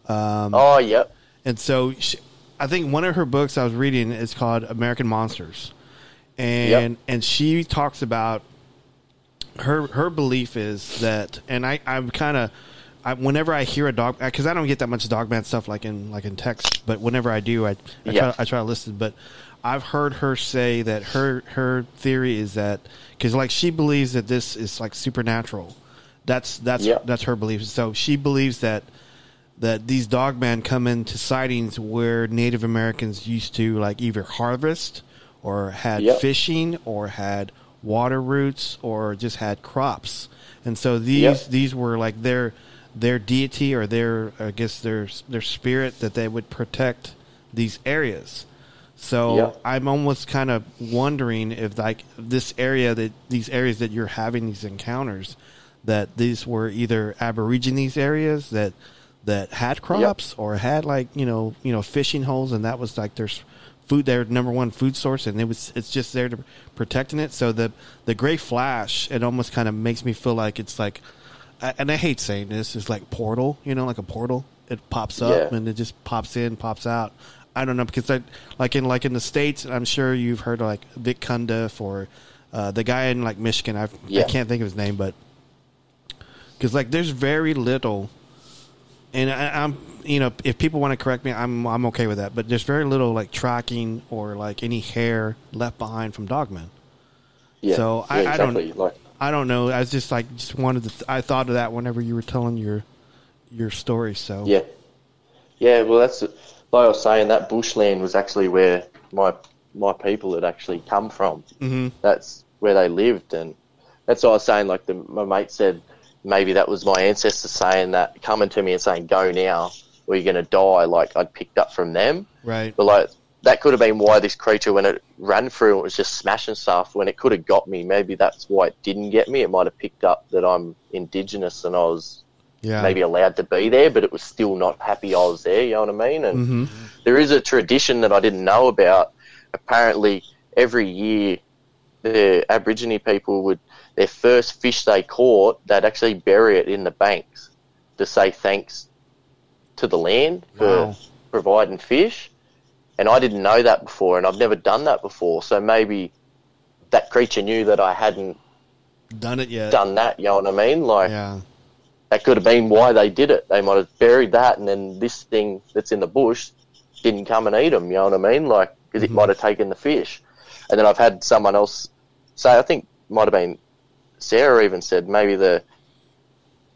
um, oh, yep, and so she, I think one of her books I was reading is called American Monsters, and and she talks about her her belief is that, and I I'm kind of. I, whenever I hear a dog, uh, because I don't get that much dog dogman stuff like in like in text, but whenever I do, I I, Yeah. try, I try to listen. But I've heard her say that her her theory is that because like she believes that this is like supernatural. That's that's Yeah. that's her belief. So she believes that that these dogmen come into sightings where Native Americans used to like either harvest or had Yep. fishing or had water roots or just had crops. And so these Yep. these were like their their deity or their I guess their their spirit that they would protect these areas. So Yep. I'm almost kind of wondering if like this area that these areas that you're having these encounters that these were either aborigines areas that that had crops or had like you know you know fishing holes and that was like their food their number one food source and it was it's just there to protecting it so the the gray flash it almost kind of makes me feel like it's like and I hate saying this it's like portal you know like a portal it pops up Yeah. and it just pops in pops out I don't know because I like in like in the states I'm sure you've heard of like Vic Cundiff or uh, the guy in like Michigan I've, I can't think of his name but because like there's very little and I, I'm you know if people want to correct me I'm I'm okay with that but there's very little like tracking or like any hair left behind from dogmen Yeah. So, yeah, I- I don't- exactly. Like, I don't know I was just like just wanted to th- I thought of that whenever you were telling your your story so Yeah, yeah. Well, that's like I was saying. That bushland was actually where my my people had actually come from. Mhm. That's where they lived, and that's what I was saying. Like the, my mate said, maybe that was my ancestors saying that, coming to me and saying, "Go now, or you're gonna die." Like I'd picked up from them, right but like that could have been why this creature, when it ran through, it was just smashing stuff. When it could have got me, maybe that's why it didn't get me. It might have picked up that I'm indigenous and I was yeah maybe allowed to be there, but it was still not happy I was there. You know what I mean? And hmm there is a tradition that I didn't know about. Apparently, every year the Aborigine people would their first fish they caught, they'd actually bury it in the banks to say thanks to the land for Wow. providing fish. And I didn't know that before, and I've never done that before. So maybe that creature knew that I hadn't done it yet done that. You know what I mean? Like yeah that could have been why they did it. They might have buried that, and then this thing that's in the bush didn't come and eat them. You know what I mean? Like because it Mhm. might have taken the fish. And then I've had someone else say, I think might have been Sarah even said maybe the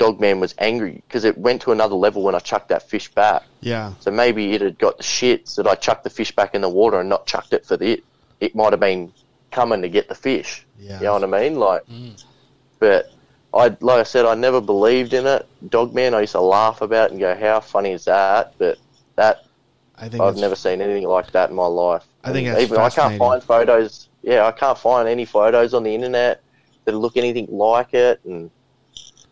dog man was angry because it went to another level when I chucked that fish back. yeah So maybe it had got the shits that I chucked the fish back in the water and not chucked it for the it. It might have been coming to get the fish. yeah You know what I mean? Like, mm. but I, like I said, I never believed in it. Dogman, I used to laugh about and go, "How funny is that?" But that I think I've never seen anything like that in my life. I think even I can't find photos. Yeah, I can't find any photos on the internet that look anything like it, and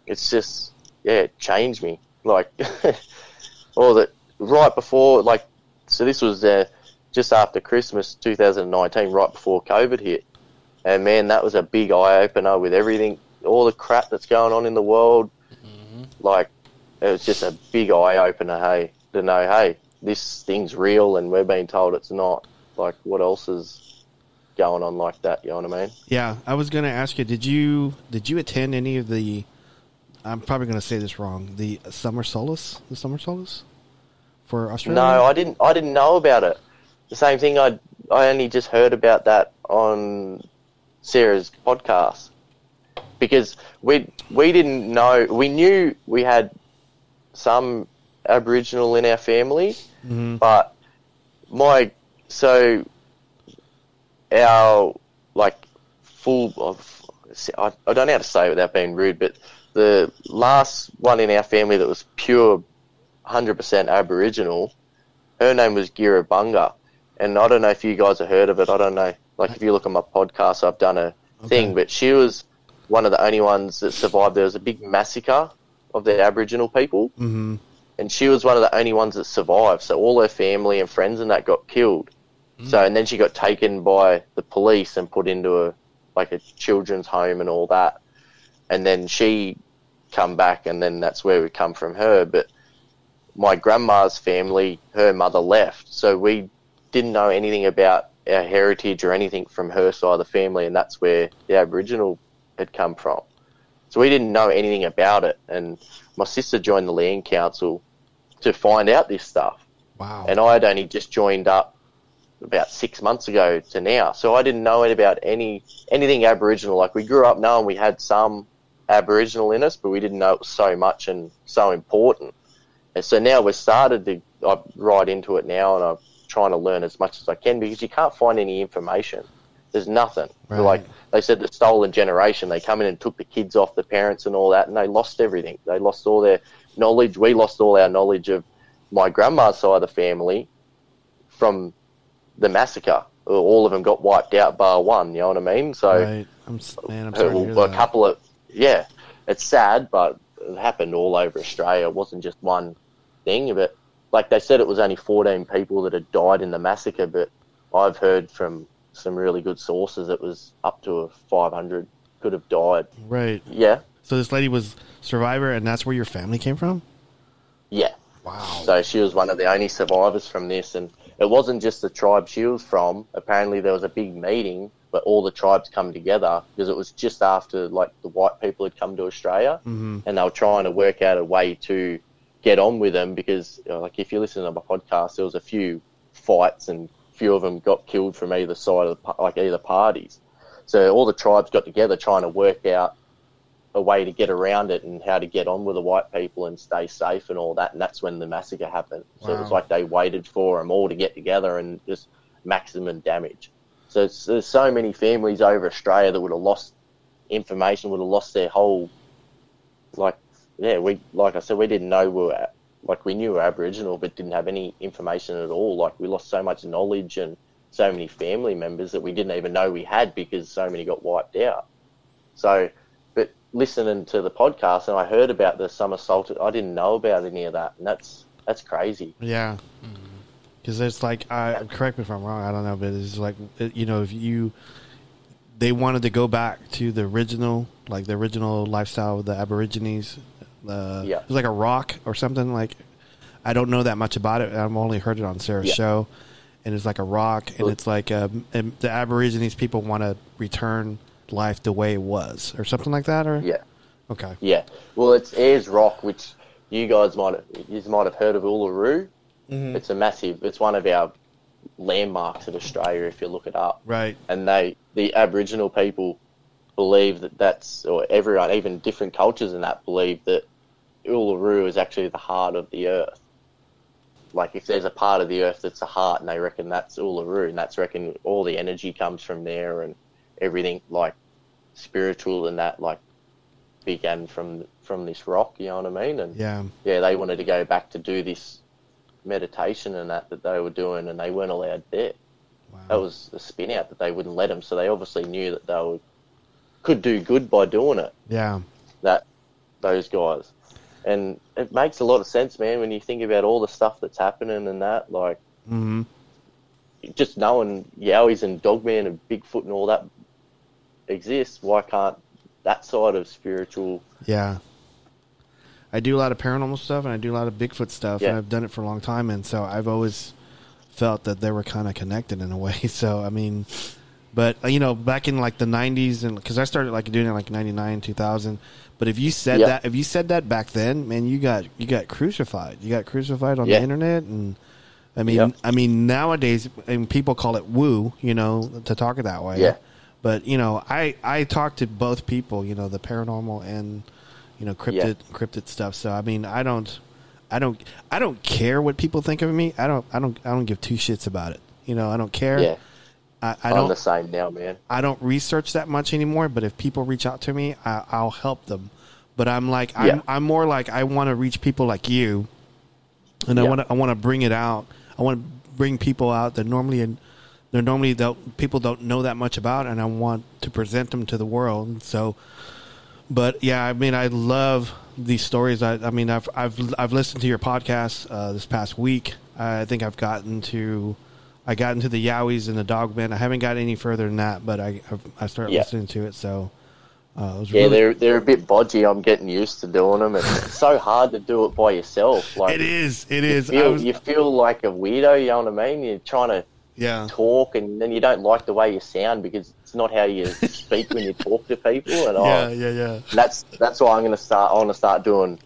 it's just yeah, it changed me. Like, [LAUGHS] or that right before, like, so this was uh, just after Christmas 2019, right before COVID hit, and man, that was a big eye opener with everything, all the crap that's going on in the world. Like, it was just a big eye opener. Hey, to know, hey, this thing's real, and we're being told it's not. Like, what else is going on like that? You know what I mean? Yeah, I was going to ask you. Did you did you attend any of the? I'm probably going to say this wrong. The summer solace, the summer solace, for Australia. No, I didn't. I didn't know about it. The same thing. I I only just heard about that on Sarah's podcast because we we didn't know. We knew we had some Aboriginal in our family, Mhm. but my so our like full of I, I don't know how to say it without being rude, but the last one in our family that was pure 100% Aboriginal, her name was Gira Bunga. And I don't know if you guys have heard of it. I don't know. Like, if you look at my podcast, I've done a thing, but she was one of the only ones that survived. There was a big massacre of the Aboriginal people, Mhm. and she was one of the only ones that survived. So all her family and friends and that got killed. So and then she got taken by the police and put into a like a children's home and all that. And then she come back, and then that's where we come from her. But my grandma's family, her mother left, so we didn't know anything about our heritage or anything from her side of the family, and that's where the Aboriginal had come from. So we didn't know anything about it, and my sister joined the land council to find out this stuff, Wow. and I had only just joined up about six months ago to now, so I didn't know about any anything Aboriginal. Like we grew up knowing we had some Aboriginal in us, but we didn't know it was so much and so important. And so now we've started to I'm right into it now, and I'm trying to learn as much as I can because you can't find any information. There's nothing. Right. Like they said, the stolen generation. They come in and took the kids off the parents and all that, and they lost everything. They lost all their knowledge. We lost all our knowledge of my grandma's side of the family from the massacre. All of them got wiped out, bar one. You know what I mean? So right. I'm man. I'm sorry [LAUGHS] a that. couple of yeah, it's sad, but it happened all over Australia. It wasn't just one thing, but like they said, it was only 14 people that had died in the massacre. But I've heard from some really good sources it was up to 500 could have died. Right. Yeah, So this lady was survivor, and that's where your family came from. yeah. Wow. So she was one of the only survivors from this, and it wasn't just the tribe she was from. Apparently, there was a big meeting where all the tribes come together because it was just after like the white people had come to Australia, hmm and they were trying to work out a way to get on with them because, you know, like, if you listen to my podcast, there was a few fights and a few of them got killed from either side of the, like either parties. So all the tribes got together trying to work out a way to get around it and how to get on with the white people and stay safe and all that. And that's when the massacre happened. So it was like they waited for them all to get together and just maximum damage. So it's, there's so many families over Australia that would have lost information, would have lost their whole, like, yeah, we like I said, we didn't know we were like we knew we were Aboriginal, but didn't have any information at all. Like we lost so much knowledge and so many family members that we didn't even know we had because so many got wiped out. So, but listening to the podcast and I heard about the summer assault, I didn't know about any of that, and that's that's crazy. Yeah. Mm. Because it's like, I correct me if I'm wrong. I don't know, but it's like, you know, if you they wanted to go back to the original, like the original lifestyle of the Aborigines. Uh, Yeah. It was like a rock or something. Like, I don't know that much about it. I've only heard it on Sarah's Yeah. show. And it's like a rock, and it's like um, and the Aborigines people want to return life the way it was, or something like that, or Yeah. okay, Yeah. Well, it's Ayers Rock, which you guys might you might have heard of Uluru. Mm-hmm. It's a massive. It's one of our landmarks in Australia if you look it up. right, And they, the Aboriginal people, believe that that's, or everyone, even different cultures in that, believe that Uluru is actually the heart of the earth. Like if there's a part of the earth that's a heart, and they reckon that's Uluru, and that's reckon all the energy comes from there, and everything like spiritual and that like began from from this rock. You know what I mean? And yeah, yeah, they wanted to go back to do this meditation and that that they were doing, and they weren't allowed there. wow. That was a spin out that they wouldn't let them. So they obviously knew that they would, could do good by doing it. yeah, That those guys, and it makes a lot of sense, man, when you think about all the stuff that's happening and that. Like hmm just knowing Yowies and Dogman and Bigfoot and all that exists. Why can't that side of spiritual? Yeah. I do a lot of paranormal stuff and I do a lot of Bigfoot stuff and I've done it for a long time and so I've always felt that they were kind of connected in a way. [LAUGHS] So I mean, but uh, you know, back in like the 90s and cuz I started like doing it like 99, 2000, but if you said Yeah. that if you said that back then, man, you got you got crucified. You got crucified on Yeah. the internet and I mean, Yep. I mean nowadays and people call it woo, you know, to talk it that way. Yeah. But you know, I I talk to both people, you know, the paranormal and you know cryptid cryptid stuff. So I mean, I don't, I don't, I don't care what people think of me. I don't, I don't, I don't give two shits about it. You know, I don't care. Yeah, I, I I'm don't, the same now, man. I don't research that much anymore. But if people reach out to me, I, I'll help them. But I'm like, I'm, Yeah. I'm more like I want to reach people like you, and I Yeah. want to, I want to bring it out. I want to bring people out that normally, they're normally people don't know that much about, and I want to present them to the world. So, but yeah, I mean, I love these stories. I, I mean, I've I've I've listened to your podcast uh, this past week. I think I've gotten to, I got into the Yowies and the Dogman. I haven't got any further than that, but I I started Yeah. listening to it. So uh, it was Yeah, really, they're they're a bit bodgy. I'm getting used to doing them. It's so hard to do it by yourself. [LAUGHS] Like it is, it is. You feel, was, you feel like a weirdo. You know what I mean? You're trying to Yeah. talk, and then you don't like the way you sound because it's not how you [LAUGHS] speak when you talk to people. And Yeah, oh, yeah, yeah. that's that's why I'm going to start. I want to start doing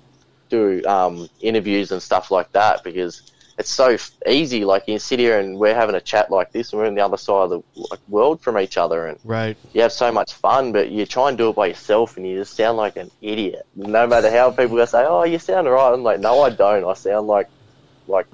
do um, interviews and stuff like that because it's so easy. Like you sit here and we're having a chat like this, and we're on the other side of the like, world from each other, and Right. you have so much fun. But you try and do it by yourself, and you just sound like an idiot. No matter how people will say, "Oh, you sound alright," I'm like, "No, I don't. I sound like like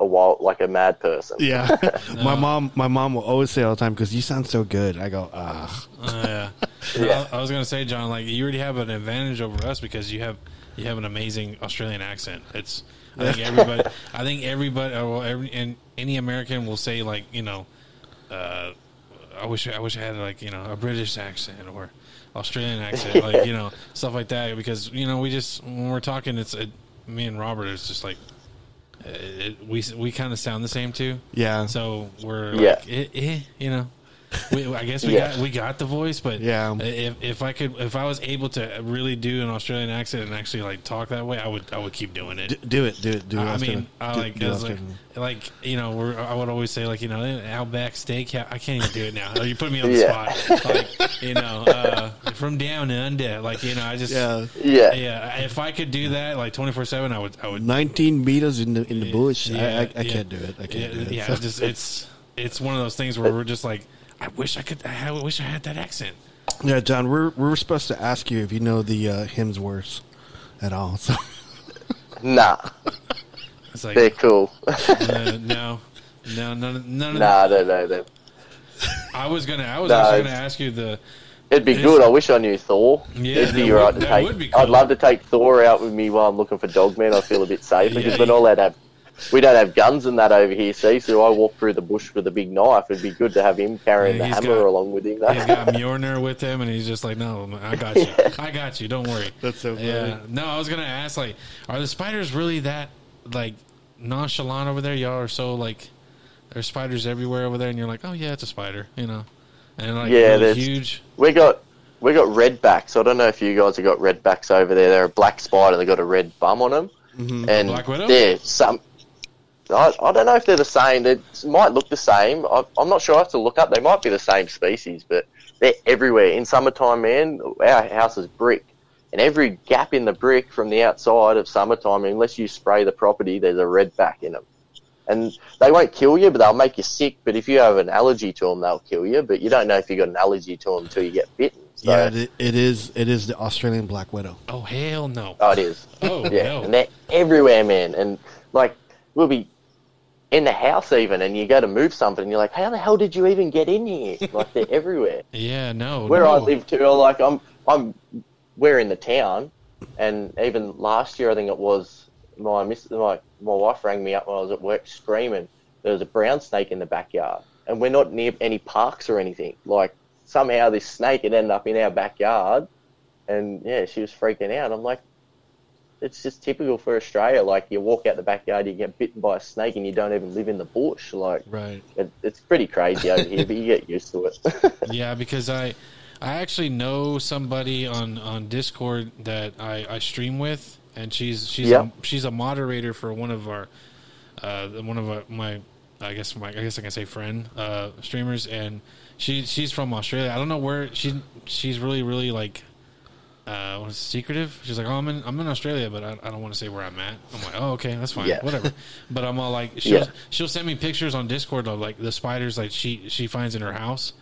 a wild, like a mad person." Yeah. [LAUGHS] [LAUGHS] my mom, my mom will always say all the time because you sound so good. I go, ah. Uh, yeah. [LAUGHS] Yeah. I, I was gonna say, John, like you already have an advantage over us because you have you have an amazing Australian accent. It's I think everybody, I think everybody, uh, well, every and any American will say like you know, uh, I wish I wish I had like you know a British accent or Australian accent, like you know stuff like that because you know we just when we're talking, it's it, me and Robert is just like. Uh, It, we we kind of sound the same too, Yeah. so we're Yeah. like, eh, eh, you know, we, I guess we Yeah. got we got the voice, but Yeah. if if I could if I was able to really do an Australian accent and actually like talk that way, I would I would keep doing it. D- do it, do it, do it. I Austin. mean, I Do- like, do I like, like you know, we're, I would always say like you know, "Eh, Outback Steak. I can't even do it now. You put me on the Yeah. spot, like you know, uh, from down under. Like you know, I just yeah. Yeah, yeah. If I could do that like twenty four seven, I would I would 19 meters in the in the bush. I, I, I yeah. can't do it. I can't yeah, do it. Yeah, it's just it's it's one of those things where we're just like, I wish I could. I wish I had that accent. Yeah, John, we're we're supposed to ask you if you know the uh, Hemsworths at all. So [LAUGHS] nah, It's like they're cool. uh, no, [LAUGHS] no, none, of- none of nah, I don't know them. I was gonna, I was No, gonna ask you the. It'd be good. I wish I knew Thor. Yeah, It'd be right would- to take. would be cool. I'd love to take Thor out with me while I'm looking for Dogman. I feel a bit safe because Yeah, we're not allowed to have. We don't have guns and that over here, see. So I walk through the bush with a big knife. It'd be good to have him carrying Yeah, the hammer got- along with him. [LAUGHS] He's got Mjolnir with him, and he's just like, "No, I got you. [LAUGHS] I got you. Don't worry." That's so funny. Yeah. No, I was gonna ask, like, are the spiders really that like nonchalant over there? Y'all are so like, there's spiders everywhere over there, and you're like, "Oh yeah, it's a spider," you know, and like, Yeah, really there's- huge. we got we got redbacks. I don't know if you guys have got redbacks over there. They're a black spider. They got a red bum on them, mm-hmm. and Black Widow? they're some. I, I don't know if they're the same. They might look the same. I, I'm not sure. I have to look up. They might be the same species, but they're everywhere. In summertime, man, our house is brick, and every gap in the brick from the outside of summertime, unless you spray the property, there's a redback in them. And they won't kill you, but they'll make you sick. But if you have an allergy to them, they'll kill you. But you don't know if you've got an allergy to them until you get bitten. So, yeah, it, it is it is the Australian Black Widow. Oh hell no! oh, it is. Oh Yeah, no! and they're everywhere, man. And like, we'll be in the house even, and you go to move something, and you're like, "How the hell did you even get in here?" [LAUGHS] Like they're everywhere. yeah, no. Where no. I live too, like I'm, I'm, we're in the town, and even last year, I think it was my miss, my my wife rang me up when I was at work screaming. There was a brown snake in the backyard, and we're not near any parks or anything. Like somehow this snake had ended up in our backyard, and yeah, she was freaking out. I'm like, it's just typical for Australia. Like you walk out the backyard, you get bitten by a snake, and you don't even live in the bush. Like Right. it, it's pretty crazy over here, but you get used to it. [LAUGHS] Yeah, because I I actually know somebody on on Discord that I, I stream with, and she's she's Yeah. a, she's a moderator for one of our uh one of our, my I guess my I guess I can say friend uh streamers, and she she's from Australia. I don't know where she she's really really like. Uh, it, secretive? She's like, oh, I'm in, I'm in Australia, but I, I don't want to say where I'm at. I'm like, oh, okay, that's fine, Yeah. whatever. [LAUGHS] But I'm all like, she'll Yeah. she'll send me pictures on Discord of like the spiders like she she finds in her house,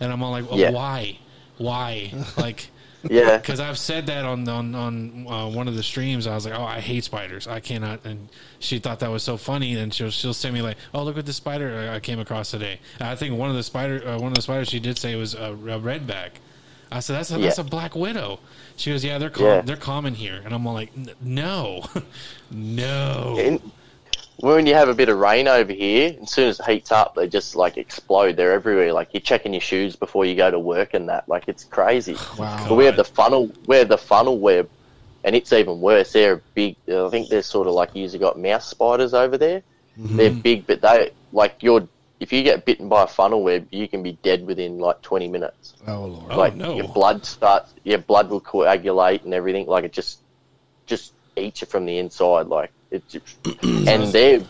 and I'm all like, oh, Yeah. why, why, [LAUGHS] like, yeah, because I've said that on on on uh, one of the streams. I was like, oh, I hate spiders. I cannot. And she thought that was so funny. And she'll she'll send me like, oh, look at the spider I I came across today. I think one of the spider uh, one of the spiders she did say was a, a redback. I said that's a, that's a black widow. She goes, yeah, they're com- Yeah. they're common here. And I'm all like, no, [LAUGHS] no. in, when you have a bit of rain over here, as soon as it heats up, they just like explode. They're everywhere. Like you're checking your shoes before you go to work and that. Like it's crazy. [SIGHS] Wow. But we have the funnel. We have the funnel web, and it's even worse. They're big. I think they're sort of like you usually got mouse spiders over there. Mm-hmm. They're big, but they like you're. If you get bitten by a funnel web, you can be dead within like 20 minutes. Oh lord. Oh, like no. your blood starts, your blood will coagulate and everything. Like it just, just eats you from the inside. Like it, just, [CLEARS THROAT] and they're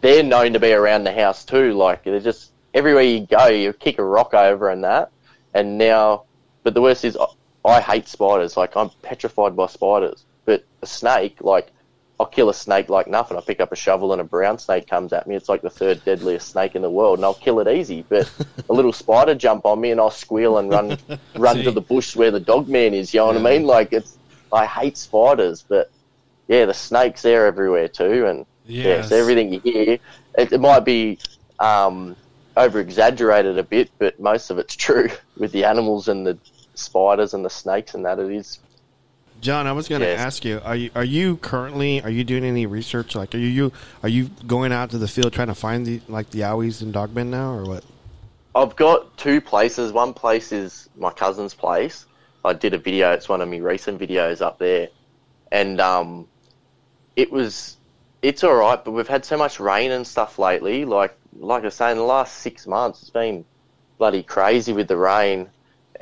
they're known to be around the house too. Like they're just everywhere you go, you kick a rock over and that. And now, but the worst is, I, I hate spiders. Like I'm petrified by spiders. But a snake, like I'll kill a snake like nothing. I pick up a shovel and a brown snake comes at me. It's like the third deadliest snake in the world, and I'll kill it easy. But [LAUGHS] a little spider jump on me, and I'll squeal and run [LAUGHS] run See? to the bush where the dog man is. You know what I mean? Like it's I hate spiders, but yeah, the snakes they're everywhere too, and Yes. yeah, so everything you hear, it, it might be um, over exaggerated a bit, but most of it's [LAUGHS] true with the animals and the spiders and the snakes and that. It is John, I was going to Yes. ask you: Are you are you currently are you doing any research? Like, are you, are you going out to the field trying to find the like the Yowies and dogmen now, or what? I've got two places. One place is my cousin's place. I did a video. It's one of my recent videos up there, and um, it was it's all right. But we've had so much rain and stuff lately. Like like I say, in the last six months, it's been bloody crazy with the rain.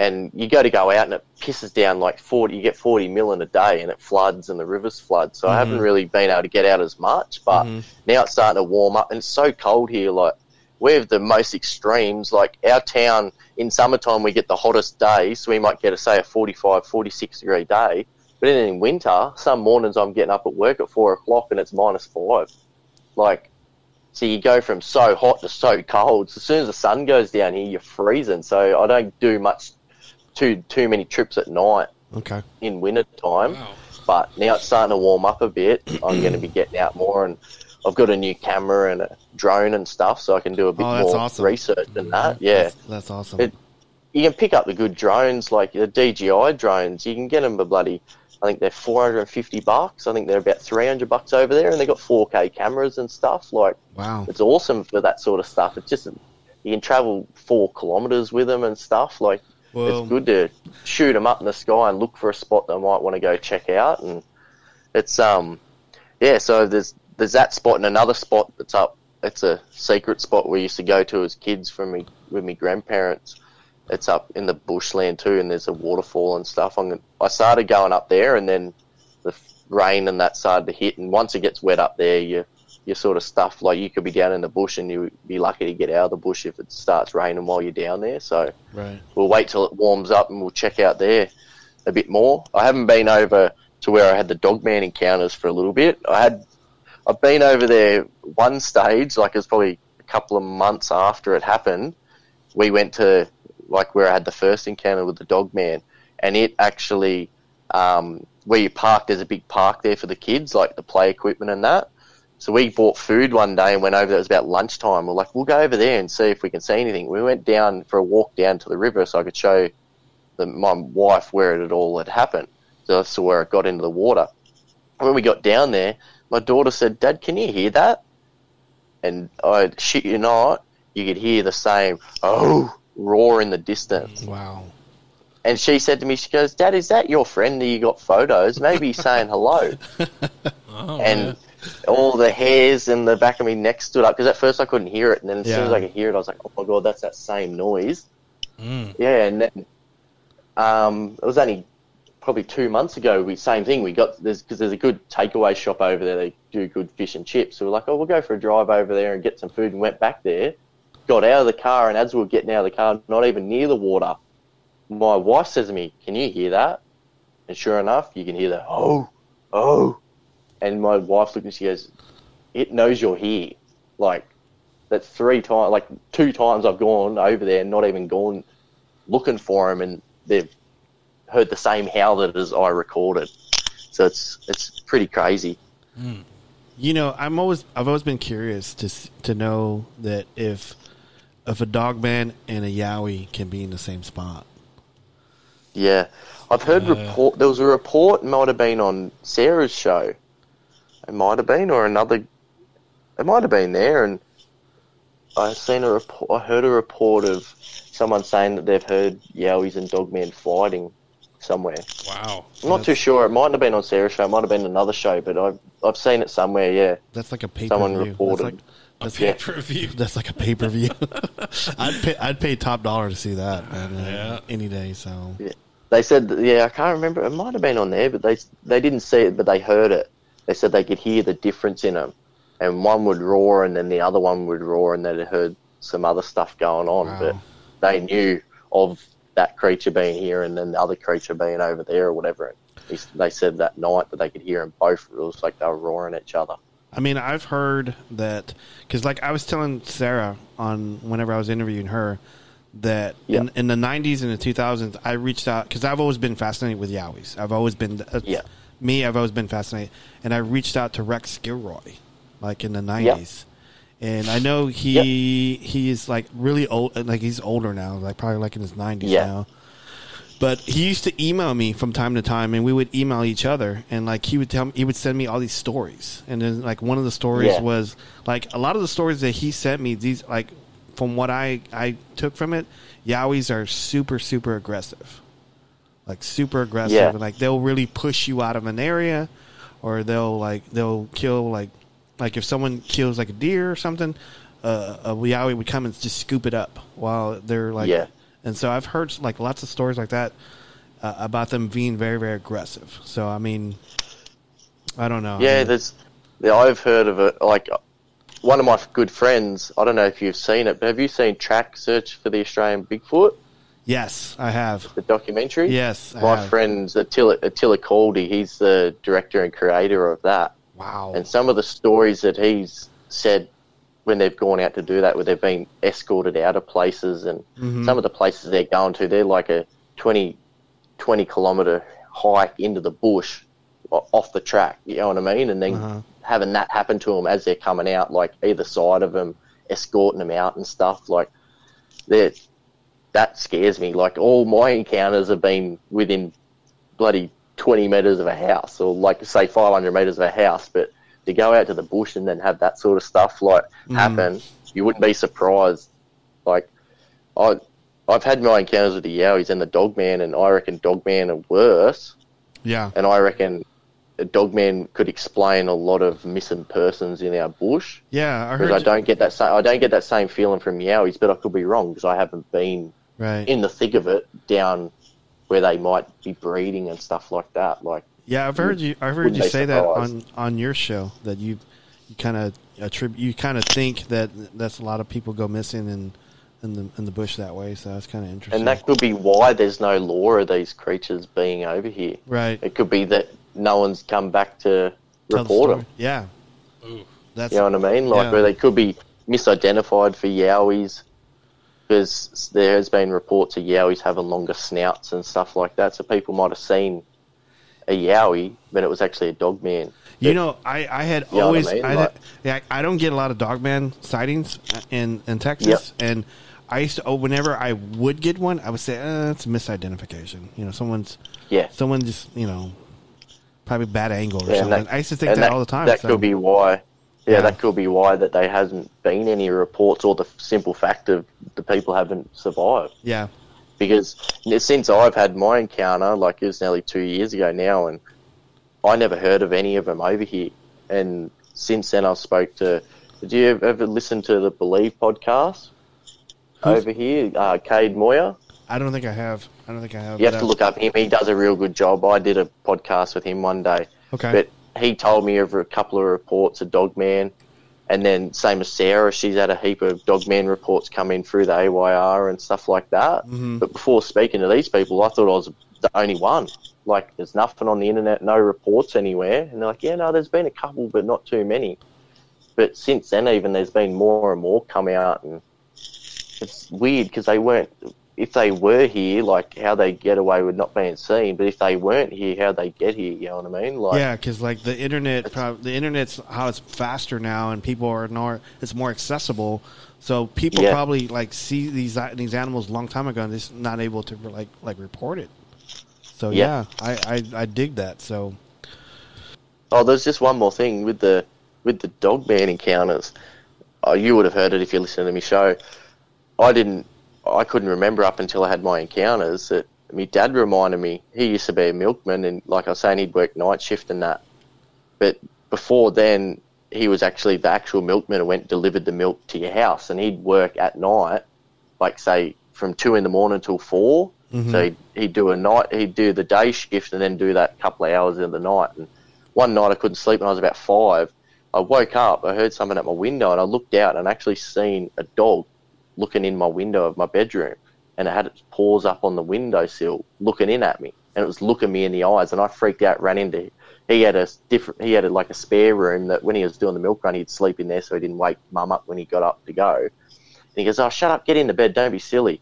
And you go to go out and it pisses down like forty. You get forty mil in a day, and it floods and the rivers flood. So I haven't mm-hmm. really been able to get out as much. But mm-hmm. now it's starting to warm up, and it's so cold here. Like we have the most extremes. Like our town in summertime, we get the hottest days, so we might get a say a 45, 46 degree day. But then in winter, some mornings I'm getting up at work at four o'clock and it's minus five. Like, so you go from so hot to so cold. So as soon as the sun goes down here, you're freezing. So I don't do much, too too many trips at night Okay, in winter time. Wow. But now it's starting to warm up a bit. I'm going to be getting out more, and I've got a new camera and a drone and stuff, so I can do a bit Oh, more awesome. research than that. Yeah, that's, that's awesome. It- you can pick up the good drones, like the DJI drones. You can get them for bloody. I think they're 450 bucks. I think they're about 300 bucks over there, and they've got 4K cameras and stuff. Like wow, it's awesome for that sort of stuff. It's just you can travel four kilometers with them and stuff. Like Well- it's good to shoot them up in the sky and look for a spot that I might want to go check out. And it's um yeah. So there's there's that spot and another spot that's up. It's a secret spot we used to go to as kids from me with my grandparents. It's up in the bushland too, and there's a waterfall and stuff. I'm gonna, I started going up there, and then the rain and that started to hit. And once it gets wet up there, you you sort of stuff like you could be down in the bush, and you'd be lucky to get out of the bush if it starts raining while you're down there. So right. we'll wait till it warms up and we'll check out there a bit more. I haven't been over to where I had the dogman encounters for a little bit. I had I've been over there one stage, like it was probably a couple of months after it happened. We went to like where I had the first encounter with the dogman, and it actually um, where you park. There's a big park there for the kids, like the play equipment and that. So we bought food one day and went over there. It was about lunchtime. We're like, we'll go over there and see if we can see anything. We went down for a walk down to the river so I could show the, my wife where it had all had happened. So I saw where it got into the water. When we got down there, my daughter said, Dad, can you hear that? And I shit you not, you could hear the same, oh, roar in the distance. Wow. And she said to me, she goes, Dad, is that your friend that you got photos? Maybe he's saying hello. [LAUGHS] Oh, and man. All the hairs in the back of my neck stood up because at first I couldn't hear it, and then as soon as I could hear it, I was like, "Oh my god, that's that same noise." Mm. Yeah, and then um, it was only probably two months ago. We same thing. We got there's because there's a good takeaway shop over there. They do good fish and chips. So we're like, "Oh, we'll go for a drive over there and get some food." And went back there, got out of the car, and as we were getting out of the car, not even near the water, my wife says to me, "Can you hear that?" And sure enough, you can hear the oh, oh. And my wife looked and she goes, "It knows you're here." Like that's three times, like two times I've gone over there, and not even gone looking for him, and they've heard the same howl that as I recorded. So it's it's pretty crazy. Hmm. You know, I'm always I've always been curious to to know that if if a dog man and a yowie can be in the same spot. Yeah, I've heard uh. report. There was a report, might have been on Sarah's show. It might have been, or another. It might have been there, and I seen a report. I heard a report of someone saying that they've heard Yowies and Dogman fighting somewhere. Wow. I'm not too sure. It might have been on Sarah's show. It might have been another show, but I've I've seen it somewhere. Yeah, That's like a pay per Someone view. That's like that's, Yeah. Pay per view. that's like a pay per view. [LAUGHS] I'd pay I'd pay top dollar to see that man, uh, Yeah. any day. So yeah. They said, yeah, I can't remember. It might have been on there, but they they didn't see it, but they heard it. They said they could hear the difference in them. and one would roar, and then the other one would roar, and they'd heard some other stuff going on, Wow. but they knew of that creature being here, and then the other creature being over there or whatever. And they said that night that they could hear them both. It was like they were roaring at each other. I mean, I've heard that because, like, I was telling Sarah on whenever I was interviewing her that Yeah. in, in the '90s and the 2000s, I reached out because I've always been fascinated with Yowies. I've always been, that's Yeah. Me. I've always been fascinated, and I reached out to Rex Gilroy, like in the '90s, and I know he he is like really old, like he's older now, like probably like in his '90s Yeah. now. But he used to email me from time to time, and we would email each other. And like he would tell me, he would send me all these stories. And then like one of the stories Yeah. was like a lot of the stories that he sent me. These like from what I I took from it, Yowies are super super aggressive, like super aggressive. Yeah. And like they'll really push you out of an area, or they'll like they'll kill like like if someone kills like a deer or something, uh, a Yowie would come and just scoop it up while they're like Yeah. and so I've heard like lots of stories like that uh, about them being very, very aggressive. So I mean, I don't know. I Yeah, mean, there's. Yeah, I've heard of it. Like one of my good friends. I don't know if you've seen it, but have you seen Track Search for the Australian Bigfoot, yes, I have. the documentary? Yes, I my have. friend's Attila, Attila Caldy. He's the director and creator of that. Wow. And some of the stories that he's said when they've gone out to do that, where they've been escorted out of places, and Mm-hmm. some of the places they're going to, they're like a 20, 20 kilometre hike into the bush off the track, you know what I mean? And then Uh-huh. having that happen to them as they're coming out, like either side of them, escorting them out and stuff, like they're, that scares me. Like all my encounters have been within bloody 20 metres of a house, or like say 500 metres of a house, but to go out to the bush and then have that sort of stuff like mm. happen, you wouldn't be surprised. Like I, I've had my encounters with the Yowies and the Dogman, and I reckon Dogman are worse, yeah. and I reckon a Dogman could explain a lot of missing persons in our bush. Yeah, I heard. Because I don't get that same, I don't get that same feeling from Yowies, but I could be wrong because I haven't been right. in the thick of it down where they might be breeding and stuff like that. Like yeah, I've heard you. I've heard you say that on on your show that you you kind of attribute. You kind of think that that's a lot of people go missing in in the in the bush that way. So that's kind of interesting. And that could be why there's no law of these creatures being over here. right. It could be that no one's come back to Tell report story. them. Yeah. Ooh. That's You know what I mean? Like Yeah. where they could be misidentified for yowies. Because there has been reports of yowies having longer snouts and stuff like that. So people might have seen a yowie, but it was actually a dog man. You know, I, I had You know what I always mean? I, Like- yeah, I don't get a lot of dogman sightings in in Texas, and I used to oh, whenever I would get one, I would say uh, it's a misidentification. You know, someone's Yeah. someone just you know probably bad angle or Yeah, something. that- I used to think and that, all the time. That so- could be why. Yeah, Yeah. that could be why that there hasn't been any reports, or the simple fact of the people haven't survived. yeah, Because since I've had my encounter, like it was nearly two years ago now, and I never heard of any of them over here. And since then, I've spoke to. Did you ever listen to the Believe podcast Who's- over here? Uh, Cade Moyer. I don't think I have. I don't think I have. You have to I- look up him. He does a real good job. I did a podcast with him one day. Okay. But he told me over a couple of reports of Dogman, and then same as Sarah, she's had a heap of dog man reports come in through the AYR and stuff like that. Mhm. But before speaking to these people, I thought I was the only one. Like, there's nothing on the internet, no reports anywhere. And they're like, yeah, no, there's been a couple, but not too many. But since then, even there's been more and more come out, and it's weird because they weren't. If they were here, like how they get away with not being seen, but if they weren't here, how they get here? You know what I mean? Like, yeah, because like the internet, prob- the internet's how it's faster now, and people are more. It's more accessible, so people Yeah. probably like see these these animals a long time ago and just not able to like like report it. So yeah, Yeah. I, I I dig that. So Oh, there's just one more thing with the with the dog man encounters. Oh, you would have heard it if you listened to me show. I didn't. I couldn't remember up until I had my encounters that my dad reminded me. He used to be a milkman, and like I was saying, he'd work night shift and that. But before then, he was actually the actual milkman who went and delivered the milk to your house, and he'd work at night, like say from two in the morning till 4 So mm-hmm. he'd, he'd do a night, he'd do the day shift, and then do that couple of hours in the night. And one night I couldn't sleep when I was about five, I woke up, I heard something at my window, and I looked out and actually seen a dog looking in my window of my bedroom, and it had its paws up on the windowsill, looking in at me, and it was looking me in the eyes, and I freaked out, ran into. He had a different. He had a, like a spare room that when he was doing the milk run, he'd sleep in there, so he didn't wake mum up when he got up to go. And he goes, "Oh, shut up, get into bed, don't be silly."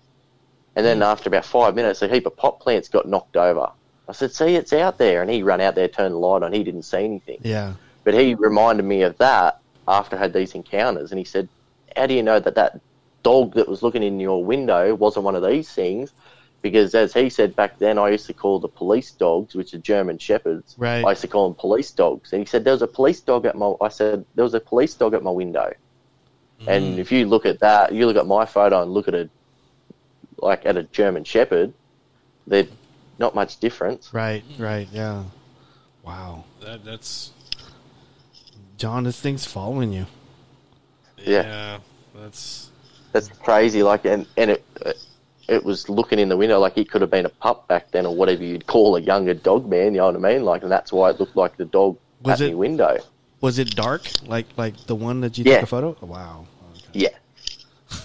And then mm. after about five minutes, a heap of pot plants got knocked over. I said, "See, it's out there," and he ran out there, turned the light on. He didn't see anything. Yeah. But he reminded me of that after I had these encounters, and he said, "How do you know that that dog that was looking in your window wasn't one of these things?" Because as he said back then, I used to call the police dogs, which are German shepherds. Right. I used to call them police dogs, and he said there was a police dog at my. I said there was a police dog at my window, hmm. and if you look at that, you look at my photo and look at a like at a German shepherd, they're not much difference. Right. Right. Yeah. Wow. That, that's John, this thing's following you. Yeah. yeah. That's That's crazy. Like, and and it it was looking in the window like it could have been a pup back then, or whatever you'd call a younger dog man. You know what I mean? Like, and that's why it looked like the dog Was at it- the window. Was it dark? Like like the one that you Yeah. took a photo? Oh, wow. Okay. Yeah. [LAUGHS]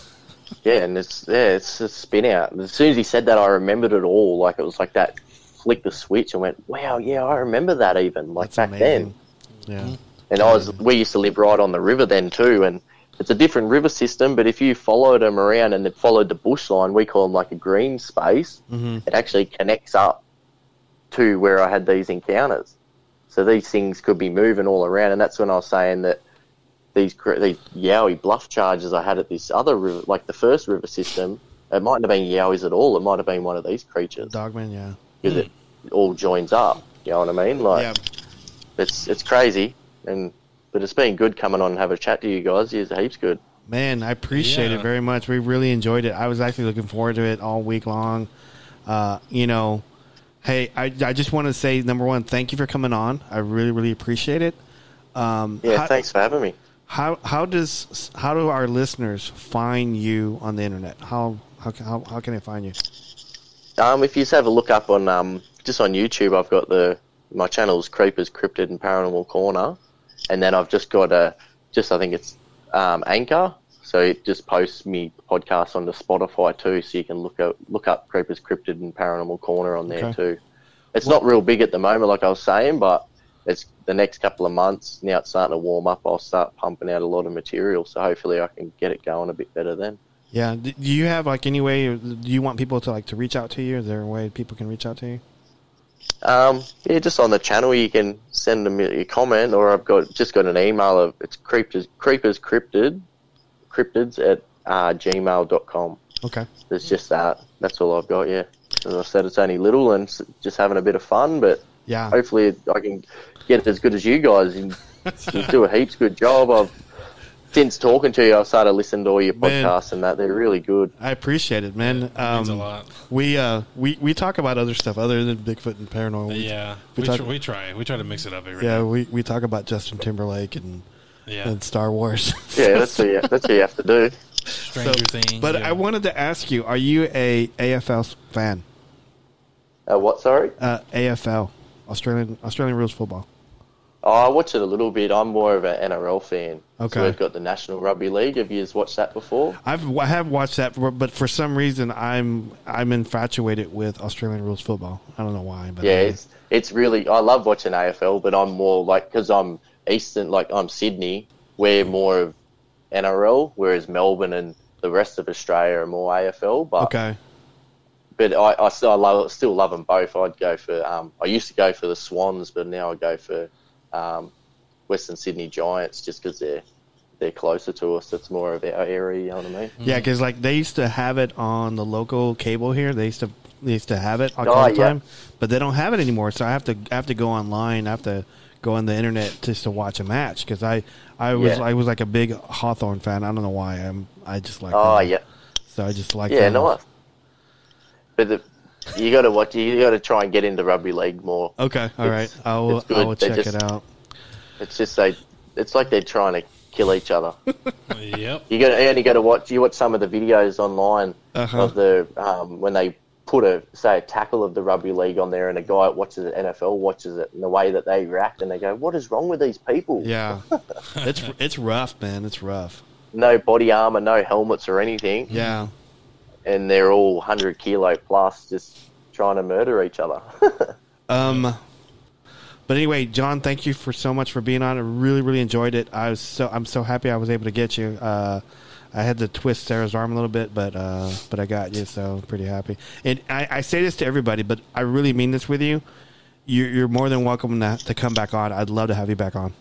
Yeah, and it's yeah, it's a spin out. As soon as he said that, I remembered it all. Like it was like that. Flicked the switch and went, "Wow, yeah, I remember that." Even like That's back amazing. then. Yeah. And I was, we used to live right on the river then too, and it's a different river system. But if you followed them around and it followed the bush line, we call them like a green space. hmm It actually connects up to where I had these encounters. So these things could be moving all around, and that's when I was saying that these these Yowie bluff charges I had at this other river, like the first river system, it mightn't have been Yowies at all. It might have been one of these creatures Dogman, yeah. because it all joins up. You know what I mean? Like yeah. it's it's crazy, and but it's been good coming on and have a chat to you guys. It's heaps good. Man, I appreciate it very much. We really enjoyed it. I was actually looking forward to it all week long. Uh, you know, hey, I, I just want to say number one, thank you for coming on. I really, really appreciate it. Um, Yeah, how, thanks for having me. How how does how do our listeners find you on the internet? How how can- how, how can they find you? Um, if you just have a look up on um, just on YouTube, I've got the my channel's Creepers, Cryptid, and Paranormal Corner, and then I've just got a just I think it's um, Anchor, so it just posts me podcasts onto Spotify too, so you can look up look up Creepers, Cryptid, and Paranormal Corner on there Okay. too. It's not real big at the moment, like I was saying, but it's the next couple of months. Now it's starting to warm up. I'll start pumping out a lot of material, so hopefully I can get it going a bit better then. Yeah. Do you have like any way? Do you want people to like to reach out to you? Is there a way people can reach out to you? Um, yeah, just on the channel, you can send them a comment, or I've got just got an email of it's creepers creepers cryptid cryptids at uh, gmail.com. Okay. It's just that. That's all I've got. Yeah, as I said, it's only little and just having a bit of fun, but Yeah. hopefully I can get it as good as you guys. and [LAUGHS] do a heaps good job. I've since talking to you, I've started listening to all your Man. podcasts and that. They're really good. I appreciate it, man. Um, means a lot. We uh we we talk about other stuff other than Bigfoot and paranormal. We- Yeah, we we, talk- tr- we try. We try to mix it up every Yeah, day. we, we talk about Justin Timberlake and Yeah, and Star Wars. [LAUGHS] Yeah, that's what you, that's what you have to do. Stranger So- Things. But yeah. I wanted to ask you: Are you a AFL fan? Uh, what? Sorry. Uh, AFL, Australian Australian Rules Football. Oh, I watch it a little bit. I'm more of an NRL fan. Okay. So we've got the National Rugby League. Have you watched that before? I've I have watched that, for- but for some reason I'm I'm infatuated with Australian Rules Football. I don't know why, but Yeah, I- it's it's really. I love watching AFL, but I'm more like because I'm Eastern, like I'm Sydney. We're more of NRL, whereas Melbourne and the rest of Australia are more AFL. But okay. but I, I still I love still love them both. I'd go for. Um, I used to go for the Swans, but now I go for um, Western Sydney Giants just because they're they're closer to us. It's more of our area. You know what I mean? Yeah, because like they used to have it on the local cable here. They used to they used to have it all Oh, the yeah. time, but they don't have it anymore. So I have to I have to go online. I have to go on the internet just to watch a match because I I was Yeah. I was like a big Hawthorn fan. I don't know why. I'm I just like Oh yeah. So I just like Yeah, them. nice. But the, you got to watch. You got to try and get into rugby league more. Okay, all right. It's- I will. I will check just- it out. It's just they. It's like they're trying to kill each other. [LAUGHS] yep. You got to only got to watch. You watch some of the videos online Uh-huh. of the um, when they put a say a tackle of the rugby league on there, and a guy watches it, NFL watches it, and the way that they react, and they go, "What is wrong with these people?" Yeah, [LAUGHS] it's it's rough, man. It's rough. No body armor, no helmets or anything, Yeah, and they're all hundred kilo plus, just trying to murder each other. [LAUGHS] Um, but anyway, John, thank you for so much for being on. I really, really enjoyed it. I was so I'm so happy I was able to get you. Uh, I had to twist Sarah's arm a little bit, but uh, but I got you, so I'm pretty happy. And I, I say this to everybody, but I really mean this with you. You're, you're more than welcome to, to come back on. I'd love to have you back on.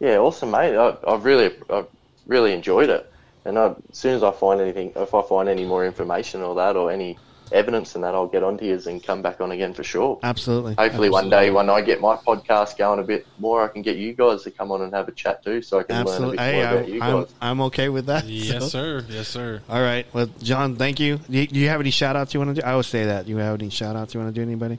Yeah, awesome, mate. I, I've really, I've really enjoyed it. And I, as soon as I find anything, if I find any more information or that, or any evidence in that, I'll get onto you and come back on again for sure. Absolutely. Hopefully, one day when I get my podcast going a bit more, I can get you guys to come on and have a chat too, so I can Absolutely. learn a bit Hey, more about you I'm, I'm, guys. I'm okay with that. Yes, so- sir. Yes, sir. All right. Well, John, thank you. Do you, do you have any shout outs you want to do? I always say that. Do you have any shout outs you want to do, anybody?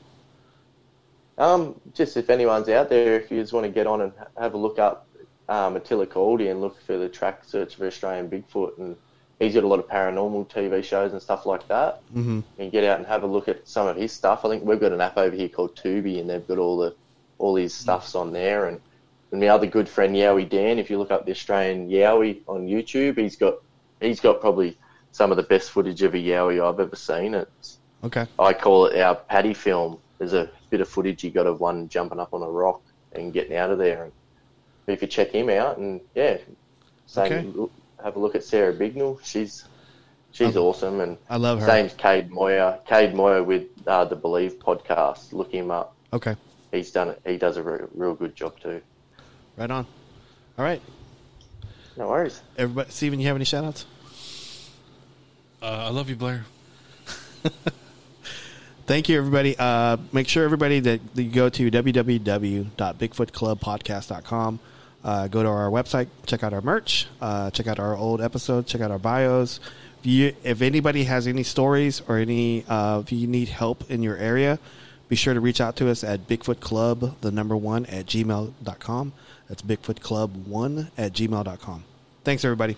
Um, just if anyone's out there, if you just want to get on and have a look up um, Attila Caldy and look for the track search for Australian Bigfoot, and he's got a lot of paranormal TV shows and stuff like that. Mm-hmm. and get out and have a look at some of his stuff. I think we've got an app over here called Tubi, and they've got all the all his stuffs on there. And, and my other good friend Yowie Dan, if you look up the Australian Yowie on YouTube, he's got he's got probably some of the best footage of a Yowie I've ever seen. It's Okay. I call it our Patty film. There's a bit of footage he got of one jumping up on a rock and getting out of there. And you check him out, and yeah, same. Okay. Have a look at Sarah Bignell. She's she's Um, awesome, and I love her. Same's Cade Moyer. Cade Moyer with uh, the Believe podcast. Look him up. Okay. He's done it. He does a re- real good job too. Right on. All right. No worries. Everybody, Steven, you have any shout outs? Uh, I love you, Blair. [LAUGHS] Thank you, everybody. Uh, make sure, everybody, that you go to www.bigfootclubpodcast.com. Uh, go to our website, check out our merch, uh, check out our old episodes, check out our bios. If, you, if anybody has any stories or any, uh, if you need help in your area, be sure to reach out to us at Bigfoot Club, the number one, at gmail.com. That's Bigfoot Club one at gmail.com. Thanks, everybody.